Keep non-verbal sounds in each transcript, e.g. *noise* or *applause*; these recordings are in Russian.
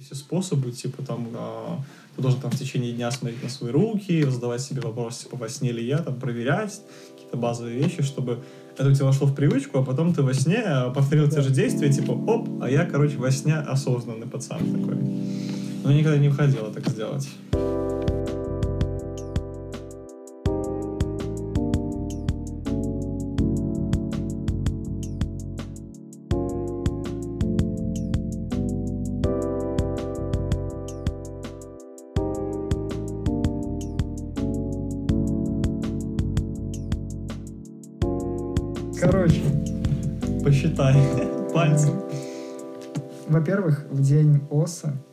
Все способы, типа там, а, ты должен там в течение дня смотреть на свои руки, задавать себе вопрос, типа, во сне ли я, там, проверять какие-то базовые вещи, чтобы это у тебя вошло в привычку, а потом ты во сне повторил те же действия, типа, оп, а я, короче, во сне осознанный пацан такой. Но никогда не входило так сделать.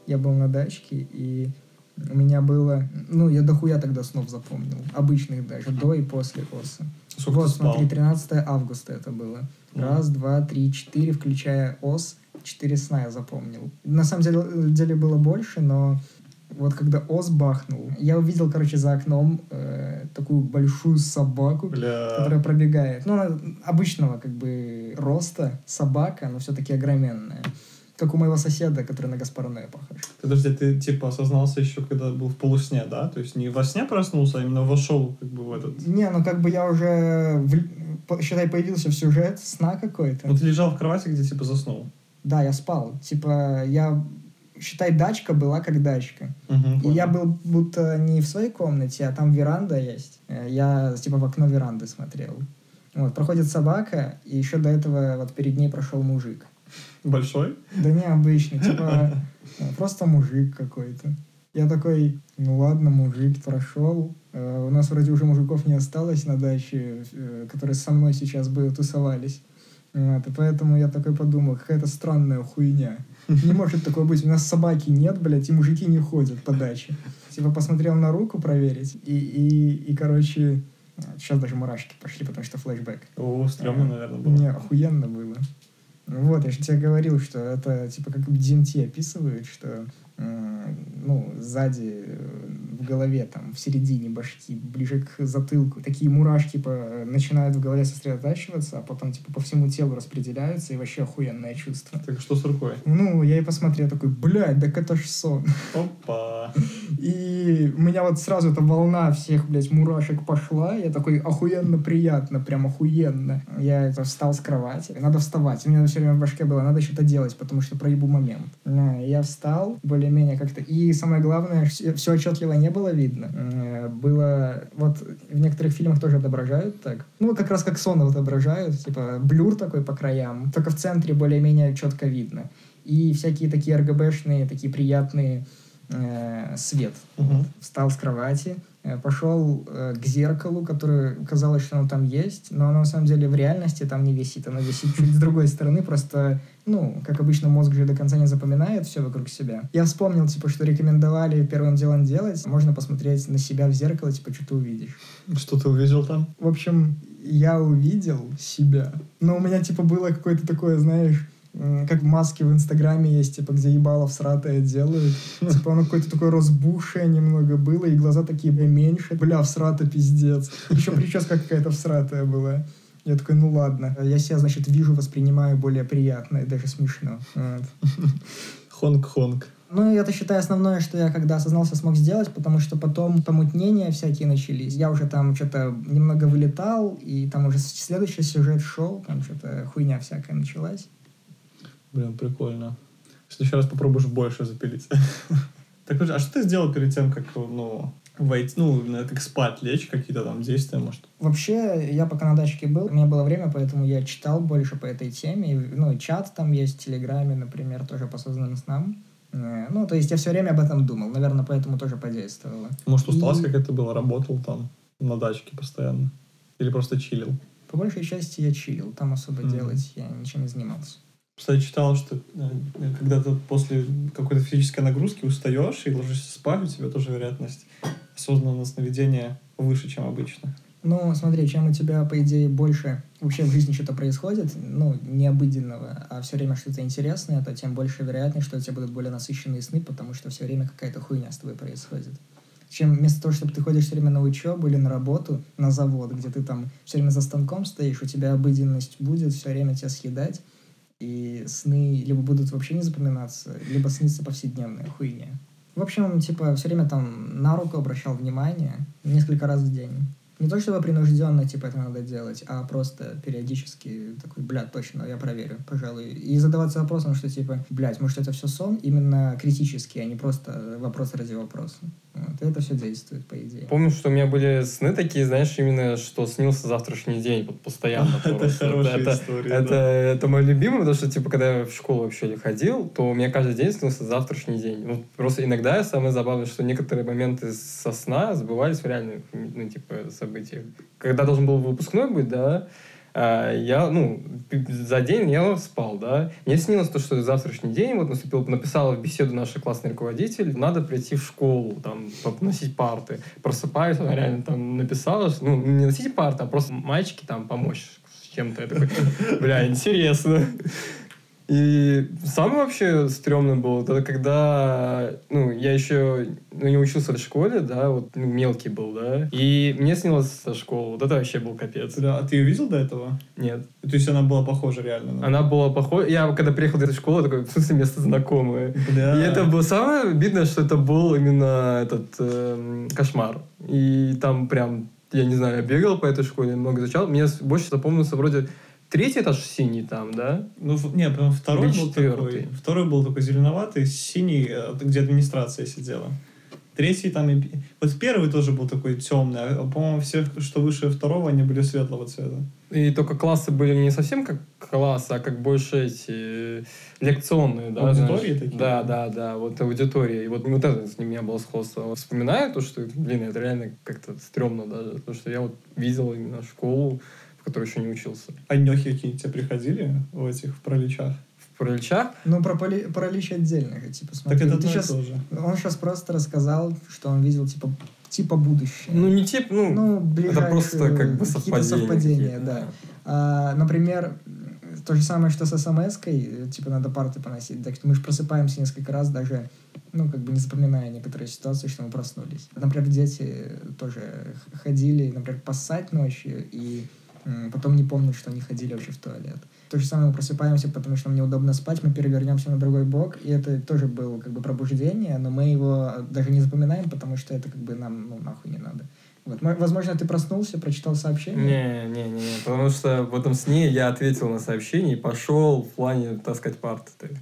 Я был на дачке, и у меня было... Ну, я дохуя тогда снов запомнил. Обычных даже, до и после ОСа. Сколько вот, смотри, 13 августа это было. Раз, два, три, четыре, включая ОС. Четыре сна я запомнил. На самом деле, деле было больше, но вот когда ОС бахнул, я увидел, короче, за окном э, такую большую собаку, Бля. которая пробегает. Ну, она обычного, как бы, роста собака, но все-таки огроменная. Как у моего соседа, который на Гаспарне похож. Подожди, ты типа осознался еще, когда был в полусне, да? То есть не во сне проснулся, а именно вошел как бы в этот... Не, ну как бы я уже, в- считай, появился в сюжет сна какой-то. Вот лежал в кровати, где типа заснул. Да, я спал. Типа, я, считай, дачка была как дачка. Мгм, И понял. я был будто не в своей комнате, а там веранда есть. Э, Я типа в окно веранды смотрел. Вот, проходит собака, и еще до этого вот перед ней прошел мужик. Большой? Да необычный, типа *laughs* э, просто мужик какой-то. Я такой, ну ладно, мужик прошел. Э, У нас вроде уже мужиков не осталось на даче, э, которые со мной сейчас бы тусовались. Вот, и поэтому я такой подумал, какая-то странная хуйня. Не может такого быть. У нас собаки нет, блядь, и мужики не ходят по даче. Типа посмотрел на руку проверить, и, и, и короче, сейчас даже мурашки пошли, потому что флешбэк. О, стрёмно, наверное, было. Не, охуенно было. Вот, я же тебе говорил, что это типа как в DMT описывают, что ну, сзади э, голове, там, в середине башки, ближе к затылку, такие мурашки по, начинают в голове сосредотачиваться, а потом типа по всему телу распределяются, и вообще охуенное чувство. Так что с рукой? Ну, я и посмотрел, такой, блядь, так это ж сон. Опа. И у меня вот сразу эта волна всех, блядь, мурашек пошла. Я такой, охуенно приятно, прям охуенно. Я это встал с кровати. Надо вставать. У меня все время в башке было, надо что-то делать, потому что проебу момент. Да, Я встал, более-менее как-то. И самое главное, все отчетливо не было видно. Э, Было, вот в некоторых фильмах тоже отображают так. Ну, как раз как сон отображают. Типа блюр такой по краям. Только в центре более-менее четко видно. И всякие такие РГБшные, такие приятные э, свет. Мгм. Встал с кровати, э, пошел э, к зеркалу, которое казалось, что оно там есть, но оно на самом деле в реальности там не висит. Оно висит чуть с другой стороны, просто, ну, как обычно, мозг же до конца не запоминает все вокруг себя. Я вспомнил, типа, что рекомендовали первым делом делать. Можно посмотреть на себя в зеркало, типа, что ты увидишь. Что ты увидел там? В общем, я увидел себя. Но у меня, типа, было какое-то такое, знаешь, как в маске в Инстаграме есть, типа, где ебало всратое делают. *laughs* Типа, оно какое-то такое разбухшее немного было, и глаза такие меньше. Бля, всрато пиздец. Еще прическа какая-то всратая была. Я такой, ну ладно. Я себя, значит, вижу, воспринимаю более приятно и даже смешно. Хонг-хонг. Ну, это, считай, основное, что я когда осознался, смог сделать, потому что потом помутнения всякие начались. Я уже там что-то немного вылетал, и там уже следующий сюжет шел, там что-то хуйня всякая началась. Блин, прикольно. В следующий раз попробуешь больше запилить. *laughs* Так, а что ты сделал перед тем, как, ну, войти, ну, на- как спать, лечь, какие-то там действия, может? Вообще, я пока на дачке был, у меня было время, поэтому я читал больше по этой теме. Ну, и чат там есть в Телеграме, например, тоже по осознанным снам. Э, Ну, то есть я все время об этом думал. Наверное, поэтому тоже подействовало. Может, усталость И- какая-то была, работал там на дачке постоянно? Или просто чилил? По большей части я чилил, там особо Мгм. делать я ничем не занимался. Кстати, читал, что э, когда ты после какой-то физической нагрузки устаешь и ложишься спать, у тебя тоже вероятность осознанного сновидения выше, чем обычно. Ну, смотри, чем у тебя, по идее, больше вообще в жизни что-то происходит, ну, необыденного, а все время что-то интересное, то тем больше вероятность, что у тебя будут более насыщенные сны, потому что все время какая-то хуйня с тобой происходит. Чем вместо того, чтобы ты ходишь все время на учебу или на работу, на завод, где ты там все время за станком стоишь, у тебя обыденность будет все время тебя съедать, и сны либо будут вообще не запоминаться, либо снится повседневная хуйня. В общем, типа, все время там на руку обращал внимание несколько раз в день. Не то чтобы принужденно, типа, это надо делать, а просто периодически такой, блядь, точно, я проверю, пожалуй. И задаваться вопросом, что, типа, блядь, может, это все сон, именно критический, а не просто вопрос ради вопроса. Вот, и это все действует, по идее. Помню, что у меня были сны такие, знаешь, именно, что снился завтрашний день, вот постоянно. *laughs* Это хорошая это, история, Это, да. это мой любимый, потому что, типа, когда я в школу вообще не ходил, то у меня каждый день снился завтрашний день. Ну, просто иногда самое забавное, что некоторые моменты со сна сбывались в реальных, ну, типа, событиях. Когда должен был выпускной быть, да, а, я, ну, за день я спал, да. Мне снилось то, что завтрашний день, вот наступил, написала в беседу наша классный руководитель, надо прийти в школу, там, носить парты. Просыпаюсь, она реально там написала, что, ну, не носить парты, а просто мальчики там помочь с чем-то. Я такой, бля, интересно. И самое вообще стрёмное было, это когда, ну, я еще ну, не учился в школе, да, вот ну, мелкий был, да, и мне снилась со школы, вот это вообще был капец. Да, а ты ее видел до этого? Нет. То есть она была похожа реально? на- Она была похожа. Я когда приехал в эту школу, такой, в смысле, место знакомое. Бля. И это было самое обидное, что это был именно этот эм, кошмар. И там прям, я не знаю, я бегал по этой школе, много изучал. Мне больше запомнился вроде третий этаж синий там, да? Ну, не, прям второй Или был четвертый? такой. Второй был такой зеленоватый, синий, э, где администрация сидела. Третий там... и Вот первый тоже был такой темный, а, по-моему, все, что выше второго, они были светлого цвета. И только классы были не совсем как классы, а как больше эти э, лекционные, да? Аудитории знаешь? такие? Да, да, да, вот аудитория. И вот, вот это с меня было сходство. Вспоминаю то, что, блин, это реально как-то стрёмно даже, потому что я вот видел именно школу, в которой еще не учился. А нехи какие-нибудь тебе приходили в этих в проличах? В Параличах Ну, про поли- паралич отдельно, типа, смотри. так это ты одно и щас- то же. Он сейчас просто рассказал, что он видел, типа, типа будущее. Ну, не тип, ну, Ну, ближайшие просто как бы какие-то совпадения. да. А, например, то же самое, что с смс-кой, типа, надо парты поносить. Так мы же просыпаемся несколько раз, даже, ну, как бы не запоминая некоторые ситуации, что мы проснулись. Например, дети тоже ходили, например, поссать ночью, и потом не помнят, что они ходили вообще в туалет. То же самое мы просыпаемся, потому что нам неудобно спать, мы перевернемся на другой бок, и это тоже было как бы пробуждение, но мы его даже не запоминаем, потому что это как бы нам, ну, нахуй не надо. Вот. Мо- Возможно, ты проснулся, прочитал сообщение. Не, не, не, не, потому что в этом сне я ответил на сообщение и пошел в плане таскать парты.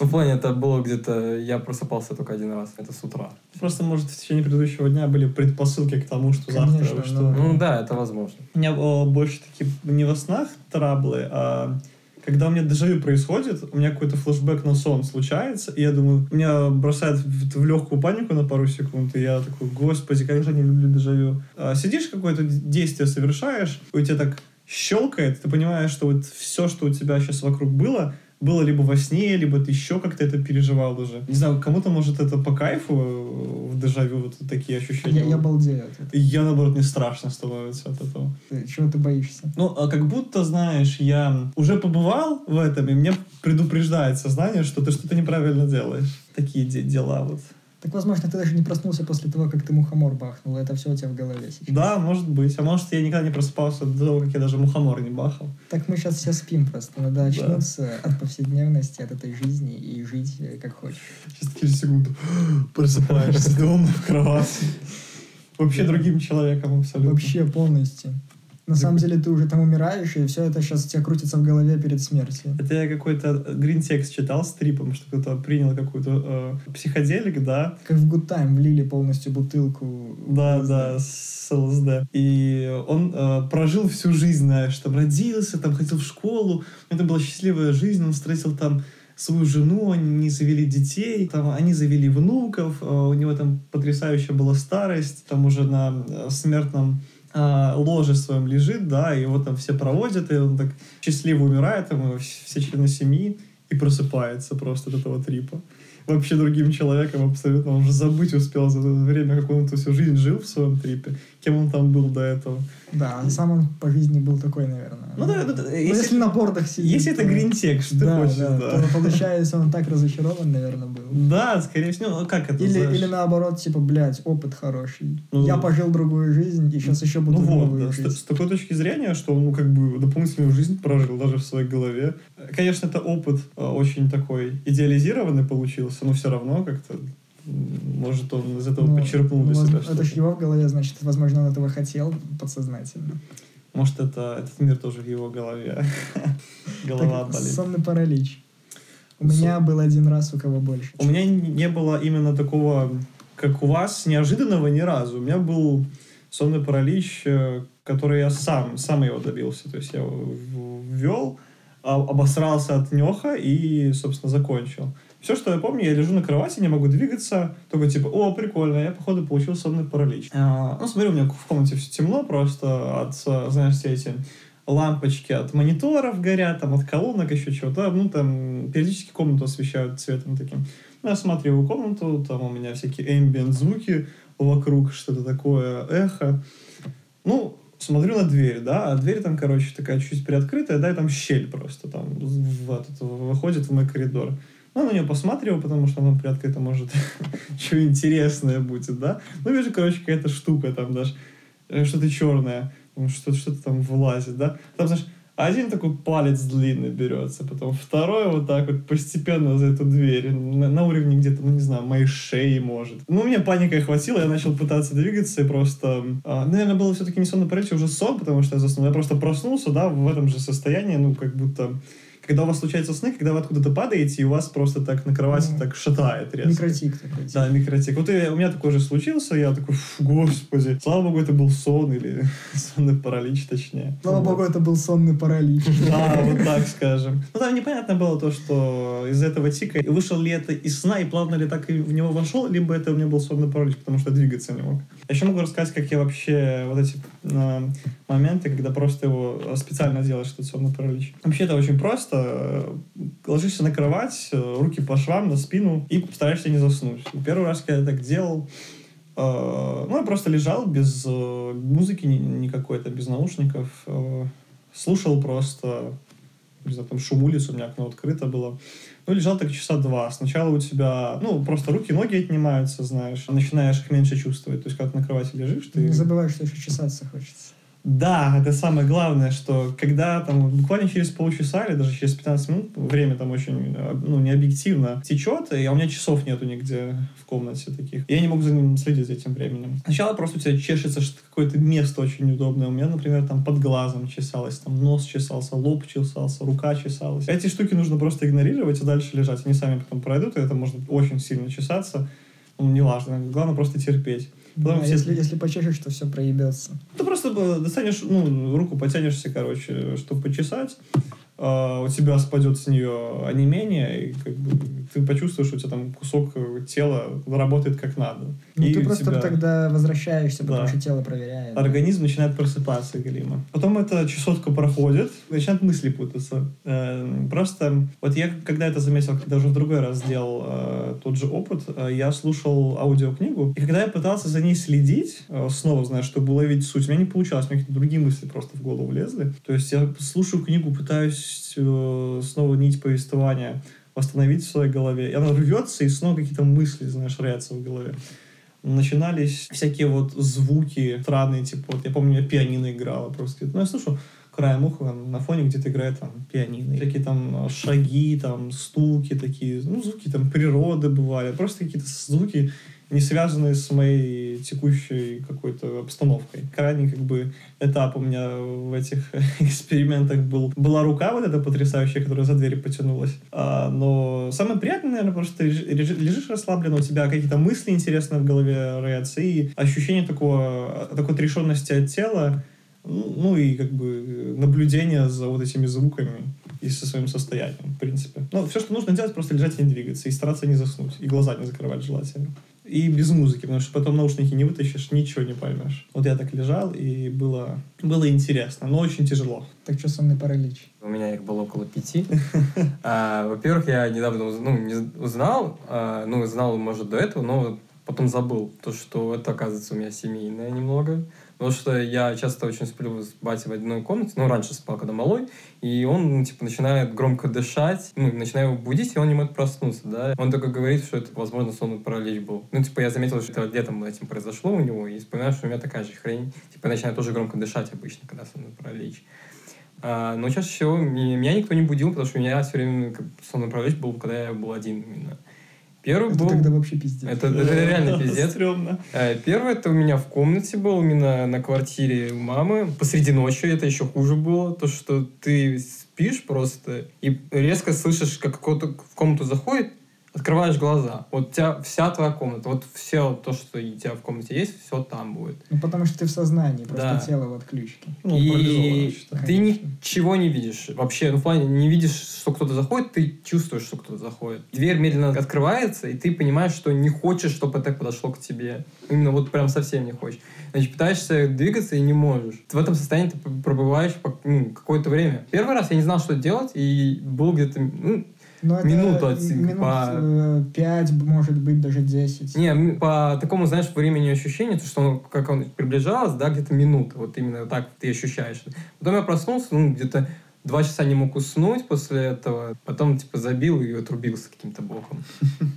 Ну, в плане это было где-то, я просыпался только один раз, это с утра. Просто, может, в течение предыдущего дня были предпосылки к тому, что Конечно, завтра... что... но- Ну да, это возможно. У меня э, больше такие не во снах траблы, а когда у меня дежавю происходит, у меня какой-то флешбэк на сон случается, и я думаю, меня бросает в, в легкую панику на пару секунд, и я такой, господи, как же я не люблю дежавю. А сидишь, какое-то действие совершаешь, и у тебя так щелкает, ты понимаешь, что вот все, что у тебя сейчас вокруг было, было либо во сне, либо ты еще как-то это переживал уже. Не знаю, кому-то может это по кайфу э, в дежавю вот такие ощущения. Я, я балдею от этого. Я, наоборот, не страшно становится от этого. Ты- Чего ты боишься? Ну, а как будто, знаешь, я уже побывал в этом, и мне предупреждает сознание, что ты что-то неправильно делаешь. Такие де- дела вот. Так, возможно, ты даже не проснулся после того, как ты мухомор бахнул. Это все у тебя в голове сейчас. Да, может быть. А может, я никогда не просыпался до того, как я даже мухомор не бахал. Так мы сейчас все спим просто. Надо очнуться от повседневности, от этой жизни и жить э, как хочешь. Сейчас через секунду *gasps* просыпаешься дома в кровати. Вообще другим человеком абсолютно. Вообще полностью. На самом деле ты уже там умираешь, и все это сейчас у тебя крутится в голове перед смертью. Это я какой-то гринтекст читал с трипом, что кто-то принял какую-то э, психоделик, да, Как в Good Time влили полностью бутылку. Да, да, с ЛСД. И он э, прожил всю жизнь, знаешь, там родился, там ходил в школу. Это была счастливая жизнь, он встретил там свою жену, они завели детей, там они завели внуков, э, у него там потрясающая была старость, там уже на э, смертном э, ложе своем лежит, да, его там все проводят, и он так счастливо умирает, там все члены семьи, и просыпается просто от этого трипа. Вообще другим человеком абсолютно, он уже забыть успел за это время, как он эту всю жизнь жил в своем трипе. Кем он там был до этого. Да, сам он по жизни был такой, наверное. Ну да, да, да, Ну, если- если, на бордах сидит. Если это то- гринтек, что ты да, хочешь, да, да. то получается, он так разочарован, наверное, был. Да, скорее всего, ну как это, Или, знаешь? или наоборот, типа, блядь, опыт хороший. Ну, Я пожил другую жизнь, и сейчас еще буду Ну вот, новую да, с, жить. с такой точки зрения, что он, ну, как бы дополнительную жизнь прожил даже в своей голове. Конечно, это опыт э, очень такой идеализированный получился, но все равно как-то, может, он из этого Ну, почерпнул ну, для себя возможно, Это что-то. его в голове, значит, возможно, он этого хотел подсознательно. Может, это, этот мир тоже в его голове. *laughs* Голова болит. Сонный паралич. У меня был один раз, у кого больше. У меня не было именно такого, как у вас, неожиданного ни разу. У меня был сонный паралич, э, который я сам, сам его добился. То есть я ввел, а- обосрался от неха и, собственно, закончил. Все, что я помню, я лежу на кровати, не могу двигаться, только типа, о, прикольно, я, походу, получил сонный паралич. А, ну, смотри, у меня в комнате все темно просто от, знаешь, все эти лампочки от мониторов горят, там, от колонок, еще чего-то. Ну, там, периодически комнату освещают цветом таким. Ну, я осматриваю комнату, там у меня всякие ambient звуки вокруг, что-то такое, эхо. Ну, смотрю на дверь, да, а дверь там, короче, такая чуть приоткрытая, да, и там щель просто там в этот, выходит в мой коридор. Ну, на нее посматриваю, потому что она приоткрыта, может, *laughs* что интересное будет, да. Ну, вижу, короче, какая-то штука там даже, э, что-то черное, что-то что там вылазит, да. Там, знаешь, один такой палец длинный берется, потом второй вот так вот постепенно за эту дверь, на, на уровне где-то, ну не знаю, моей шеи может. Ну, у меня паника охватила, я начал пытаться двигаться и просто... а, наверное, было все-таки не сон а уже сон, потому что я заснул. Я просто проснулся, да, в этом же состоянии, ну, как будто... Когда у вас случаются сны, когда вы откуда-то падаете, и у вас просто так на кровати Ну, так шатает резко. Микротик такой. Да, микротик. Вот и у меня такой же случился, я такой, «Фу, господи, слава богу, это был сон или *laughs* сонный паралич, точнее. Слава богу, это был сонный паралич. *laughs* Да, вот так скажем. Ну, там непонятно было то, что из этого тика вышел ли это из сна и плавно ли так и в него вошел, либо это у меня был сонный паралич, потому что я двигаться не мог. Я еще могу рассказать, как я вообще вот эти моменты, когда просто его специально делаешь, этот сонный паралич. Вообще это очень просто. Э, Ложишься на кровать, э, руки по швам, на спину и стараешься не заснуть. Первый раз, когда я так делал, э, ну, я просто лежал без э, музыки ни- никакой, там, без наушников, э, слушал просто, не знаю, там шум улицы, у меня окно открыто было. Ну, лежал так часа два. Сначала у тебя, ну, просто руки, ноги отнимаются, знаешь, начинаешь их меньше чувствовать. То есть, ты на кровати лежишь, ты... Не забывай, что еще чесаться хочется. Да, это самое главное, что когда там буквально через полчаса или даже через 15 минут время там очень, ну, не объективно течет, и у меня часов нету нигде в комнате таких. Я не могу за ним следить за этим временем. Сначала просто у тебя чешется какое-то место очень удобное. У меня, например, там под глазом чесалось, там нос чесался, лоб чесался, рука чесалась. Эти штуки нужно просто игнорировать и дальше лежать. Они сами потом пройдут, и это может очень сильно чесаться. Ну, неважно. Главное просто терпеть. Потом Да, все- если, если почешешь, то все проебется. ты просто достанешь, ну, руку потянешься, короче, чтобы почесать, у тебя спадет с нее онемение, и как бы ты почувствуешь, что у тебя там кусок тела работает как надо. Ну, и ты просто тебя тогда возвращаешься, потому Да. что тело проверяет. организм начинает просыпаться, Галима. Потом эта чесотка проходит, начинают мысли путаться. Э, Просто, вот я когда это заметил, когда уже в другой раз сделал э, тот же опыт, э, я слушал аудиокнигу, и когда я пытался за ней следить, снова, знаешь, чтобы уловить суть, у меня не получалось, у меня какие-то другие мысли просто в голову лезли. То есть я слушаю книгу, пытаюсь снова нить повествования восстановить в своей голове, и она рвется, и снова какие-то мысли, знаешь, роятся в голове начинались всякие вот звуки странные, типа вот я помню, я пианино играла просто. Ну, я слышу краем уха на фоне где-то играет там пианино. Всякие там шаги, там стуки такие, ну, звуки там природы бывали. Просто какие-то звуки, не связанные с моей текущей какой-то обстановкой. Крайний как бы этап у меня в этих *laughs* экспериментах был. Была рука вот эта потрясающая, которая за дверь потянулась. А, но самое приятное, наверное, просто лежи- лежи- лежишь расслабленно, у тебя какие-то мысли интересные в голове роятся, и ощущение такого, такой отрешенности от тела, ну ну и как бы наблюдение за вот этими звуками и со своим состоянием, в принципе. Ну, все, что нужно делать, просто лежать и не двигаться, и стараться не заснуть, и глаза не закрывать желательно. И без музыки, потому что потом наушники не вытащишь, ничего не поймешь. Вот я так лежал, и было, было интересно, но очень тяжело. Так что сонный паралич? У меня их было около пяти. А, Во-первых, я недавно ну, не узнал, а, ну, знал, может, до этого, но потом забыл, то, что это, оказывается, у меня семейное немного. Потому что я часто очень сплю с батей в одной комнате, ну, раньше спал, когда малой, и он, ну, типа, начинает громко дышать, ну, начинаю его будить, и он не может проснуться, да. Он только говорит, что это, возможно, сонный паралич был. Ну, типа, я заметил, что это летом этим произошло у него, и вспоминаю, что у меня такая же хрень. Типа, я начинаю тоже громко дышать обычно, когда сонный паралич. А, но чаще всего меня, никто не будил, потому что у меня все время как, сонный паралич был, когда я был один именно. Первый Это был... тогда вообще пиздец. Это, это реально пиздец. Стрёмно. Э, Первый это у меня в комнате был, именно на квартире у мамы. Посреди ночи это еще хуже было. То, что ты спишь просто и резко слышишь, как кто-то в комнату заходит, открываешь глаза. Вот у тебя вся твоя комната, вот все то, что у тебя в комнате есть, все там будет. Ну, потому что ты в сознании, просто Да. тело в отключке. Ну, и ты ничего не видишь. Вообще, ну, в плане, не видишь, что кто-то заходит, ты чувствуешь, что кто-то заходит. Дверь медленно открывается, и ты понимаешь, что не хочешь, чтобы это подошло к тебе. Именно вот прям совсем не хочешь. Значит, пытаешься двигаться и не можешь. В этом состоянии ты пробываешь ну, какое-то время. Первый раз я не знал, что делать, и был где-то, ну, Но это Минуту от- минут по- э, пять, может быть, даже десять. Не, м, по такому, знаешь, времени ощущения, то, что он, как он приближалось, да, где-то минута, вот именно так ты ощущаешь. Потом я проснулся, ну, где-то два часа не мог уснуть после этого, потом, типа, забил и отрубился каким-то боком. *laughs*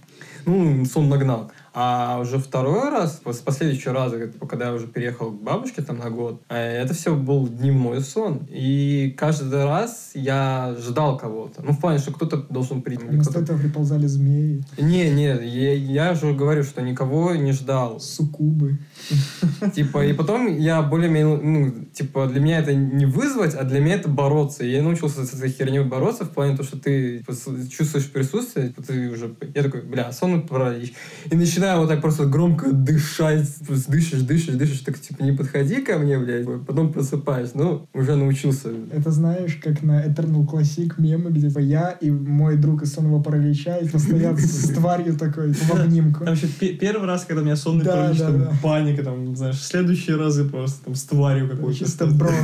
Ну, сон нагнал. А уже второй раз, с последующего раза, типа, когда я уже переехал к бабушке там на год, э, это все был дневной сон. И каждый раз я ждал кого-то. Ну, в плане, что кто-то должен прийти. Вместо кто-то- этого приползали змеи, Не, не, я, я же говорю, что никого не ждал. суккубы. Типа, и потом я более-менее, ну, типа, для меня это не вызвать, а для меня это бороться. И я научился с этой херней бороться в плане того, что ты типа, чувствуешь присутствие, типа, ты уже... Я такой, бля, сонный паралич. И начинаю вот так просто громко дышать, просто дышишь, дышишь, дышишь, так, типа, не подходи ко мне, блядь. Потом просыпаюсь. Ну, уже научился. Это знаешь, как на Eternal Classic мемы, где типа, я и мой друг из сонного паралича и стоят с *laughs* тварью такой в обнимку. Там пе- первый раз, когда у меня сонный Да, паралич, да, там да. паника, там, знаешь, следующие разы просто там с тварью какой-то. Чисто бро. *laughs*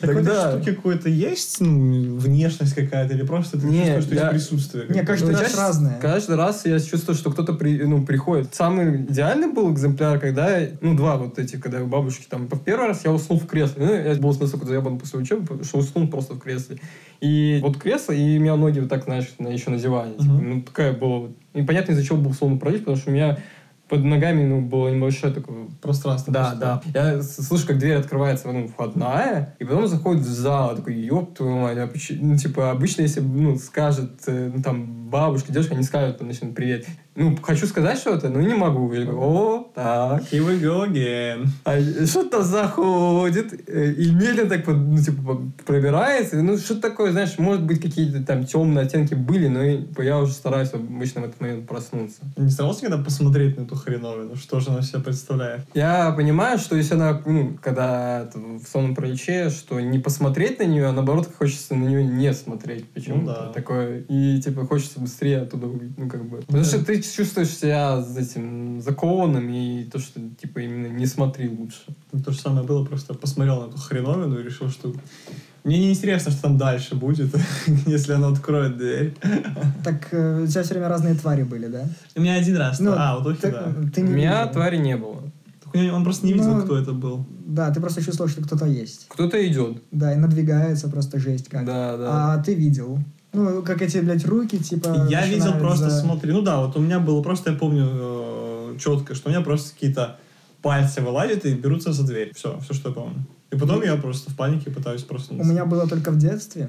Так Тогда- штуке какое-то есть, ну, внешность какая-то, или просто ты чувствуешь, что я- есть присутствие? Не, каждый Ну, раз чаще- разное. Каждый раз я чувствую, что кто-то при, ну, приходит. Самый идеальный был экземпляр, когда, ну, два вот эти, когда у бабушки там, в первый раз я уснул в кресле. Ну, я был настолько заебан после учебы, что уснул просто в кресле. И вот кресло, и у меня ноги вот так, знаешь, на- еще на диване. Типа, Мгм. ну, такая была... Непонятно, из-за чего был условно паралич, потому что у меня под ногами, ну, было небольшое такое Пространство. да, просто. да. Я слышу, как дверь открывается, ну, входная, и потом заходит в зал. Я такой, ёб твою мать. а Ну, типа, обычно, если, ну, скажет, э, ну, там, бабушка, дедушка, они скажут, там, начнут, привет. Ну, хочу сказать что-то, но не могу. Я о, так. Here we go again. А что-то заходит, э, и медленно так, вот, ну, типа, пробирается. Ну, что такое, знаешь, может быть, какие-то там темные оттенки были, но я уже стараюсь обычно в этот момент проснуться. Не старался никогда посмотреть на эту хреновину? Что же она себя представляет? Я понимаю, что если она, ну, когда в сонном параличе, что не посмотреть на нее, а наоборот, хочется на нее не смотреть. Почему? Ну да. Такое. И, типа, хочется быстрее оттуда уйти, ну, как бы. Потому что ты чувствуешь себя с этим закованным, и то, что, типа, именно не смотри лучше. Ну, То же самое было, просто посмотрел на эту хреновину и решил, что мне не интересно, что там дальше будет, *laughs* если она откроет дверь. *laughs* Так э, у тебя все время разные твари были, да? У меня один раз. Ну, а, вот так, да. Ты У не меня видел. твари не было. У Он просто не видел, Ну, кто это был. Да, ты просто чувствовал, что кто-то есть. Кто-то идет. Да, и надвигается просто жесть как. Да, да. А ты видел. Ну, как эти, блядь, руки, типа... Я видел просто, за- смотри, ну да, вот у меня было просто, я помню четко, что у меня просто какие-то пальцы вылазят и берутся за дверь. Все, все, что я помню. И потом я просто в панике пытаюсь У проснуться. меня было только в детстве.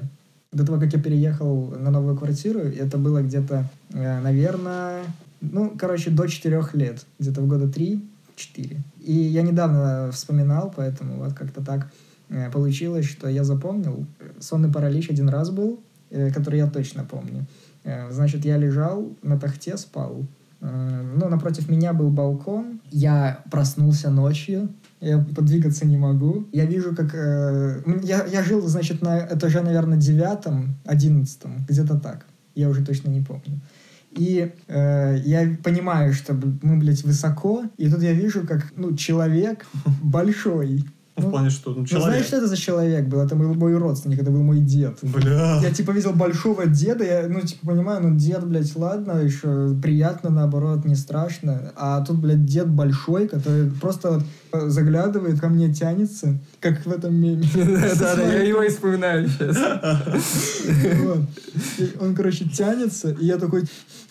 До того, как я переехал на новую квартиру, это было где-то, э, наверное, ну, короче, до четырех лет. Где-то в года три-четыре. И я недавно вспоминал, поэтому вот как-то так э, получилось, что я запомнил. Сонный паралич один раз был, э, который я точно помню. Э, Значит, я лежал на тахте, спал. Э, Ну, напротив меня был балкон. Я проснулся ночью. Я подвигаться не могу. Я вижу, как... э, я, я жил, значит, на этаже, наверное, девятом, одиннадцатом, где-то так. Я уже точно не помню. И э, я понимаю, что мы, блядь, высоко, и тут я вижу, как, ну, человек *laughs* большой, Ну, в плане, что ну, Ну, человек. знаешь, что это за человек был? Это был мой родственник, это был мой дед. Бля. Я, типа, видел большого деда, я, ну, типа, понимаю, ну, дед, блядь, ладно, еще приятно, наоборот, не страшно. А тут, блядь, дед большой, который просто вот э, заглядывает, ко мне тянется, как в этом меме. *laughs* Да, да, я его и вспоминаю сейчас. *laughs* Он, короче, тянется, и я такой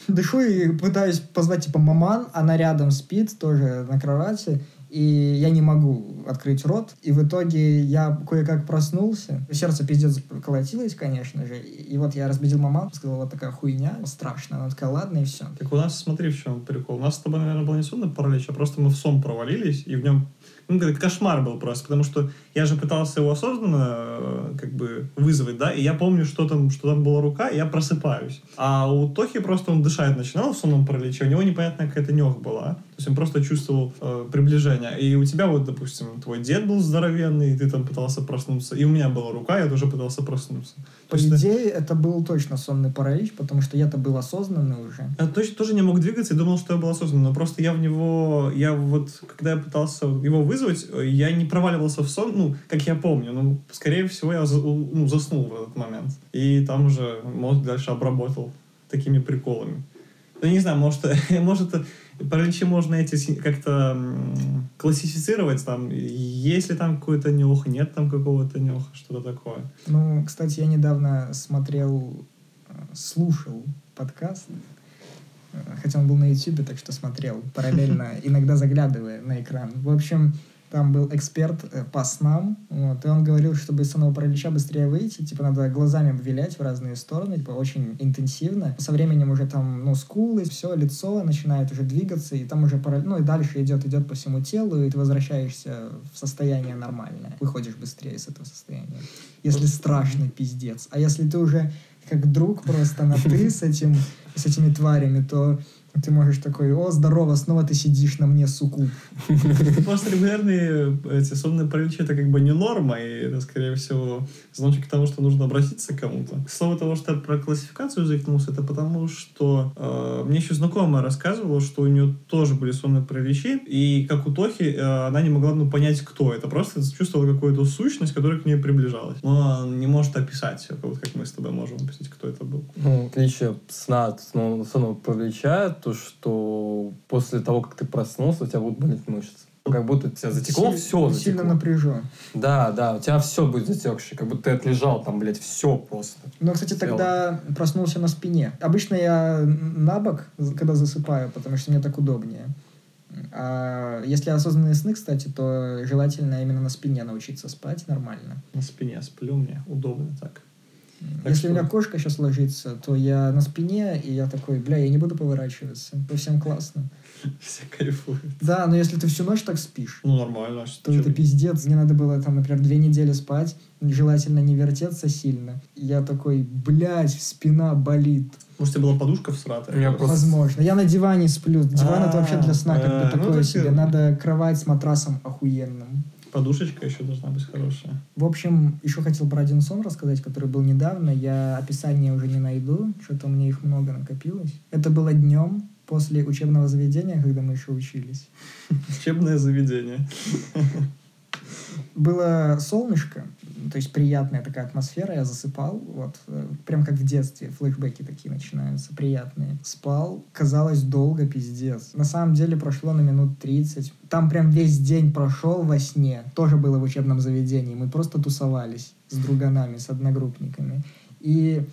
дышу и пытаюсь позвать, типа, маман, она рядом спит, тоже на кровати, и я не могу открыть рот. И в итоге я кое-как проснулся. Сердце пиздец колотилось, конечно же. И вот я разбудил маман, сказал, вот такая хуйня, страшно. Она такая, ладно, и все. Так у нас, смотри, в чем прикол. У нас с тобой, наверное, был не сонный паралич, а просто мы в сон провалились, и в нем ну, кошмар был просто, потому что я же пытался его осознанно э, как бы вызвать, да, и я помню, что там, что там была рука, и я просыпаюсь. А у Тохи просто он дышать начинал в сонном параличе, у него непонятная какая-то нёх была. То есть он просто чувствовал э, приближение. И у тебя вот, допустим, твой дед был здоровенный, и ты там пытался проснуться, и у меня была рука, я тоже пытался проснуться. По То есть, идее, это был точно сонный паралич, потому что я-то был осознанный уже. Я точно тоже не мог двигаться и думал, что я был осознанным. Но просто я в него, я вот, когда я пытался его вызвать, я не проваливался в сон, ну, как я помню. Ну, скорее всего, я ну, заснул в этот момент. И там уже мозг дальше обработал такими приколами. Ну, не знаю, может, *laughs* может параличи можно эти как-то классифицировать, там, есть ли там какой-то нюх, нет там какого-то нюха, что-то такое. Ну, кстати, я недавно смотрел, э, слушал подкаст, э, хотя он был на YouTube, так что смотрел параллельно, *laughs* иногда заглядывая на экран. В общем, там был эксперт э, по снам, вот, и он говорил, чтобы из сонного паралича быстрее выйти, типа надо глазами вилять в разные стороны, типа очень интенсивно. Со временем уже там, ну, скулы, все, лицо начинает уже двигаться, и там уже, паралич, ну, и дальше идет, идет по всему телу, и ты возвращаешься в состояние нормальное. Выходишь быстрее из этого состояния. Если страшно, пиздец. А если ты уже как друг просто на ты с этим, с этими тварями, то ты можешь такой, о, здорово, снова ты сидишь на мне, суку. Просто регулярные эти сонные параличи это как бы не норма, и это, скорее всего, звоночек к тому, что нужно обратиться к кому-то. К слову того, что я про классификацию заикнулся, это потому, что э, мне еще знакомая рассказывала, что у нее тоже были сонные параличи, и как у Тохи, э, она не могла ну, понять, кто это. Просто чувствовала какую-то сущность, которая к ней приближалась. Но она не может описать, вот как мы с тобой можем описать, кто это был. Ну, отличие сна от сон- сонного паралича, то, что после того, как ты проснулся, у тебя будут болеть мышцы. Как будто тебя затекло, Си- все Сильно затекло. напряжен. Да, да, у тебя все будет затекшее, как будто ты отлежал там, блядь, все просто. Но, кстати, В целом. тогда проснулся на спине. Обычно я на бок, когда засыпаю, потому что мне так удобнее. А если осознанные сны, кстати, то желательно именно на спине научиться спать нормально. На спине сплю, мне удобно так. Так Если что- у меня кошка сейчас ложится, то я на спине, и я такой, бля, я не буду поворачиваться. Всем классно. *laughs* Все кайфуют. Да, но если ты всю ночь так спишь, Ну, нормально. а что- то это ты- пиздец. Мне надо было там, например, две недели спать, желательно не вертеться сильно. Я такой, блядь, спина болит. Может, у тебя была подушка всратая? У меня просто- Возможно. Я на диване сплю. Диван это вообще для сна как А, бы ну, такое себе. Надо кровать с матрасом охуенным. Подушечка еще должна быть хорошая. В общем, еще хотел про один сон рассказать, который был недавно. Я описание уже не найду, что-то у меня их много накопилось. Это было днем после учебного заведения, когда мы еще учились. Учебное заведение. Было солнышко, то есть приятная такая атмосфера, я засыпал, вот, э, прям как в детстве, флешбеки такие начинаются, приятные. Спал, казалось, долго, пиздец. На самом деле прошло на минут 30. Там прям весь день прошел во сне, тоже было в учебном заведении, мы просто тусовались с друганами, с одногруппниками. И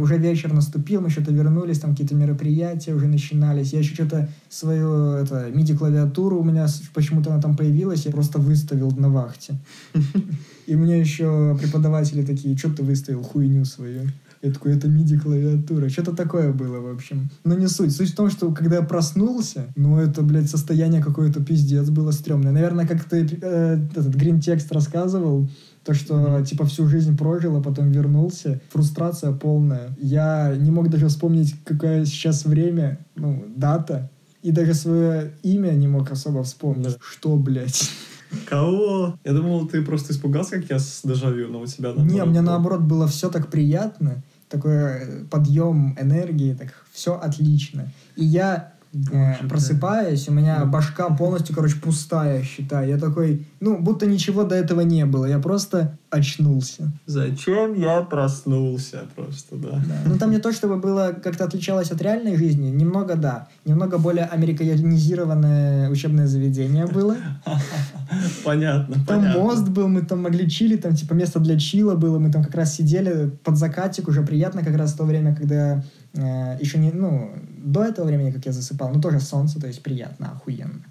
уже вечер наступил, мы что-то вернулись, там какие-то мероприятия уже начинались. Я еще что-то свою это, MIDI-клавиатуру у меня почему-то она там появилась, я просто выставил на вахте. *laughs* И мне еще преподаватели такие, что ты выставил хуйню свою? Я такой, это MIDI-клавиатура. Что-то такое было, в общем. Но не суть. Суть в том, что когда я проснулся, ну, это, блядь, состояние какое-то пиздец было стрёмное. Наверное, как ты э, этот Text рассказывал, то, что, типа, всю жизнь прожил, а потом вернулся. Фрустрация полная. Я не мог даже вспомнить, какое сейчас время, ну, дата. И даже свое имя не мог особо вспомнить. Что, блядь? *laughs* Кого? Я думал, ты просто испугался, как я с дежавю, но у тебя Не, мне наоборот было все так приятно, такой э, подъем энергии, так все отлично. И я Э, Боже, просыпаюсь, у меня башка полностью, короче, пустая, считай. Я такой, ну, будто ничего до этого не было. Я просто очнулся. Зачем я проснулся просто, да. Да. Ну, там не то, чтобы было как-то отличалось от реальной жизни. Немного, да. Немного более американизированное учебное заведение было. *laughs* Понятно, Там понятно. мост был, мы там могли чилить, там типа место для чила было, мы там как раз сидели под закатик, уже приятно как раз в то время, когда э, еще не, ну, до этого времени, как я засыпал, ну тоже солнце, то есть приятно, охуенно.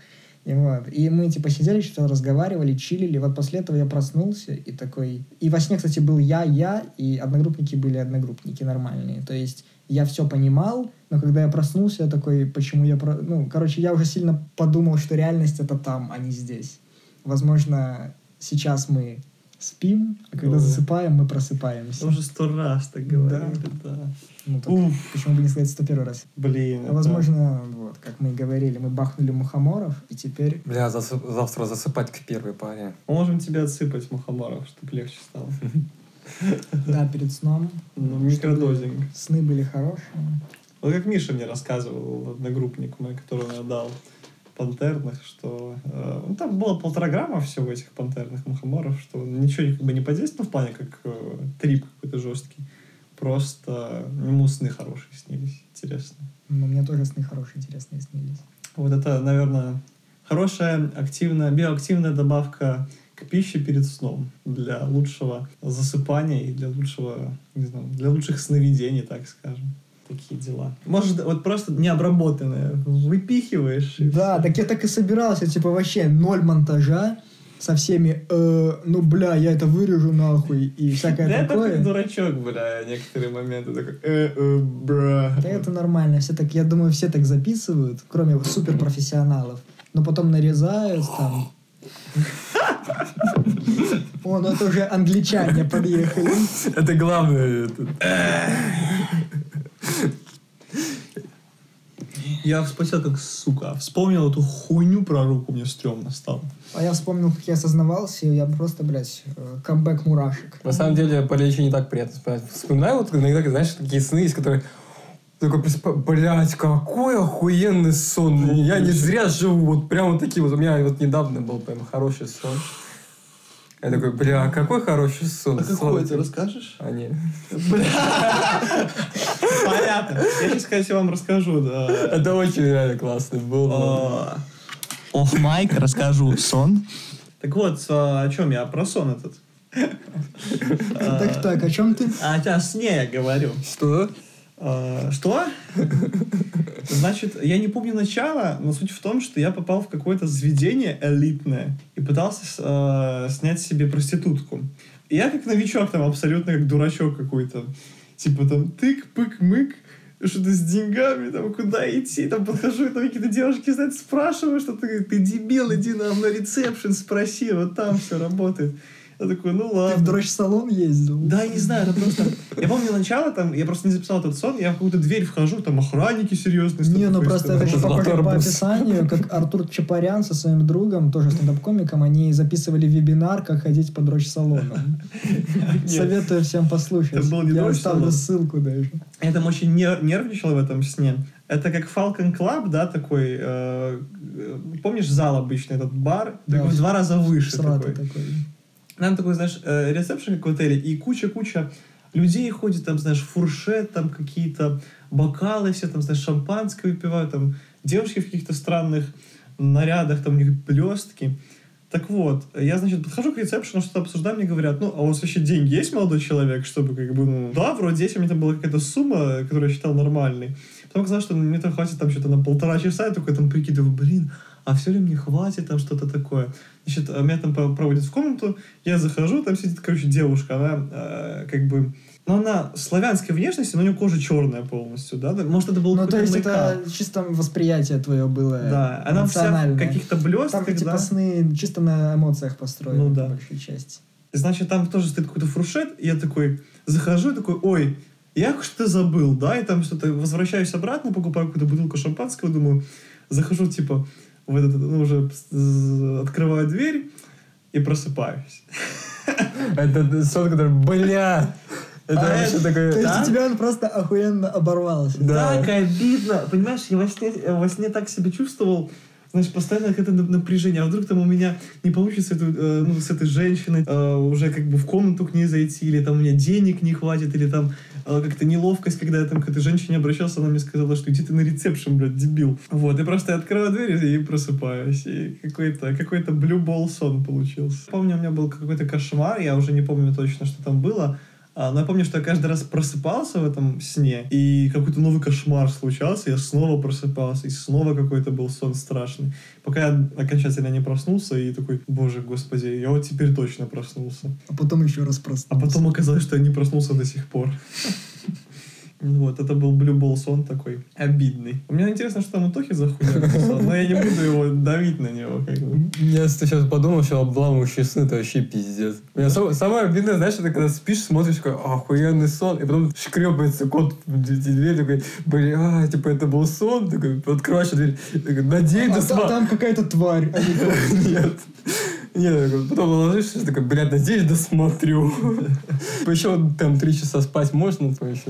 И вот, и мы типа сидели, что-то разговаривали, чилили, вот после этого я проснулся и такой... И во сне, кстати, был я, я, и одногруппники были одногруппники нормальные, то есть я все понимал, но когда я проснулся, я такой, почему я... Про... Ну, короче, я уже сильно подумал, что реальность это там, а не здесь. Возможно, сейчас мы спим, а когда О. засыпаем, мы просыпаемся. Мы уже сто раз так говорили, да. Ну, так Уф, почему бы не сказать 101 раз? блин. А это- возможно, вот, как мы и говорили, мы бахнули мухоморов, и теперь... Бля, засып- завтра засыпать к первой паре. Мы можем тебя отсыпать, мухоморов, чтобы легче стало. *laughs* Да, перед сном Ну, микродозинг. сны были хорошие. Вот как Миша мне рассказывал, одногруппник мой, которого я дал пантерных, что э, ну, там было полтора грамма всего этих пантерных мухоморов, что ничего как бы не подействовало в плане как э, трип какой-то жесткий. Просто ему сны хорошие снились. Интересно. Но мне тоже сны хорошие, интересные снились. Вот это, наверное, хорошая активная, биоактивная добавка к пище перед сном для лучшего засыпания и для лучшего, не знаю, для лучших сновидений, так скажем. Такие дела. Может, вот просто необработанное выпихиваешь. Да, так я так и собирался, типа вообще ноль монтажа со всеми, э, ну бля, я это вырежу нахуй и всякое Да это такое. как дурачок, бля, некоторые моменты такой, э, э, бра. Да это нормально, все так, я думаю, все так записывают, кроме суперпрофессионалов. Но потом нарезают там. О, ну это уже англичане подъехали. Это главное. Я вспотел как сука. Вспомнил эту хуйню про руку, мне стрёмно стало. А я вспомнил, как я осознавался, и я просто, блядь, э, камбэк мурашек. На самом деле, полечи не так приятно вспоминать. Вспоминаю вот иногда, знаешь, такие сны, из которых такой, блядь, какой охуенный сон. Я не зря живу. Вот прям вот такие вот. У меня вот недавно был прям хороший сон. Я такой, бля, какой хороший сон. А какой ты расскажешь? А, нет. Понятно. Я сейчас, кстати, вам расскажу. Да. Это очень реально классный был. А, Оф майк расскажу сон. Так вот, а, о чем я? Про сон этот. А, Так, так, о чем ты? А о сне я говорю. Что? А, Что? Значит, я не помню начала, но суть в том, что я попал в какое-то заведение элитное и пытался э, снять себе проститутку. И я как новичок там абсолютно как дурачок какой-то. Типа там тык-пык-мык, что-то с деньгами, там, куда идти, там, подхожу, и там какие-то девушки, знаете, спрашивают, что ты, ты дебил, иди нам на ресепшн, спроси, вот там все работает. Я такой, ну Ты ладно. в дрочь-салон ездил? Да, я не знаю, это просто... Я помню начало, там, я просто не записал этот сон, я в какую-то дверь вхожу, там охранники серьезные. Не, ну просто это же похоже по описанию, как Артур Чапарян со своим другом, тоже стендап-комиком, они записывали вебинар, как ходить по дрочь-салонам. Советую всем послушать. Это был не Я оставлю ссылку даже. Я там очень нер- нервничал в этом сне. Это как Falcon Club, да, такой... э, э, помнишь зал обычный, этот бар? Да. Такой в два раза выше такой. такой. Там такой, знаешь, э, ресепшн как в отеле, и куча-куча людей ходит, там, знаешь, фуршет, там какие-то бокалы все, там, знаешь, шампанское выпивают, там девушки в каких-то странных нарядах, там у них блестки. Так вот, я, значит, подхожу к ресепшену, что-то обсуждаем, мне говорят, ну, а у вас вообще деньги есть, молодой человек, чтобы, как бы, ну, да, вроде есть, у меня там была какая-то сумма, которую я считал нормальной. Потом оказалось, что мне там хватит там что-то на полтора часа, я такой там прикидываю, блин, а все ли мне хватит, там что-то такое. Значит, а меня там по- проводят в комнату, я захожу, там сидит, короче, девушка, она э, как бы, ну, она славянской внешности, но у нее кожа черная полностью, да? Может, это был Ну, то есть это чисто восприятие твое было Да, она вся в каких-то блестках, Там типа да? сны чисто на эмоциях построены, Ну по да. большей части. Значит, там тоже стоит какой-то фуршет, и я такой захожу и такой, ой, я что-то забыл, да, и там что-то возвращаюсь обратно, покупаю какую-то бутылку шампанского, думаю, захожу, типа, в этот, ну, уже открываю дверь и просыпаюсь. Это сон, который, бля, Это А вообще это- такое... То есть Да? у тебя он просто охуенно оборвался. Да. Так обидно. Понимаешь, я во сне, э, во сне так себя чувствовал, знаешь, постоянно какое-то нап- напряжение. А вдруг там у меня не получится эту, э, ну, с этой женщиной э, уже как бы в комнату к ней зайти, или там у меня денег не хватит, или там э, как-то неловкость, когда я там к этой женщине обращался, она мне сказала, что иди ты на ресепшн, блядь, дебил. Вот, и просто я открываю дверь и просыпаюсь. И какой-то какой ball сон получился. Помню, у меня был какой-то кошмар, я уже не помню точно, что там было, Но я помню, что я каждый раз просыпался в этом сне, и какой-то новый кошмар случался, я снова просыпался, и снова какой-то был сон страшный. Пока я окончательно не проснулся, и такой, боже, господи, я вот теперь точно проснулся. А потом еще раз А проснулся. потом оказалось, что я не проснулся до сих пор. Вот, это был Blue Ball сон такой обидный. У меня интересно, что там у Тохи за хуйня написал, но я не буду его давить на него. Как бы. Я сейчас подумал, что обламывающий сын это вообще пиздец. У меня сам- самое обидное, знаешь, это когда спишь, смотришь, такой, охуенный сон, и потом шкребается кот в дверь, такой, бля, типа это был сон, такой, открываешь дверь, такой, надеюсь, А да там, какая-то тварь. а. *laughs* Нет. Нет, такой, потом ложишься, такой, блядь, надеюсь, досмотрю. *laughs* Еще там три часа спать можно, то еще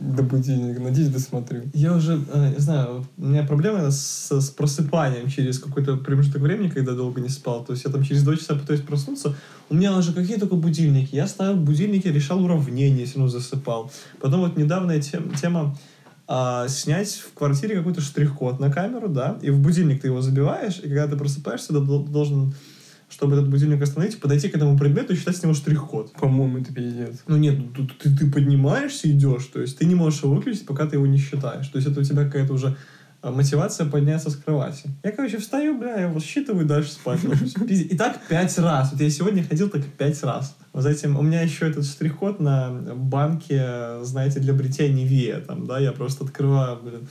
до будильника, надеюсь, досмотрю. Я уже, э, не знаю, вот у меня проблема с, с просыпанием через какой-то промежуток времени, когда долго не спал. То есть я там через два часа пытаюсь проснуться. У меня уже какие только будильники. Я ставил будильники, решал уравнения, если ну засыпал. Потом вот недавняя тем- тема а, снять в квартире какой-то штрих-код на камеру, да, и в будильник ты его забиваешь, и когда ты просыпаешься, ты дол- должен, чтобы этот будильник остановить, подойти к этому предмету и считать с него штрих-код. По-моему, это пиздец. Ну нет, ну, тут ты, ты поднимаешься и идешь, то есть ты не можешь его выключить, пока ты его не считаешь. То есть это у тебя какая-то уже мотивация подняться с кровати. Я, короче, встаю, бля, я его считываю дальше спать ложусь. *laughs* И так пять раз. Вот я сегодня ходил так пять раз. Вот за этим у меня еще этот штрих-код на банке, знаете, для бритья Невея. Там, да, я просто открываю, блин,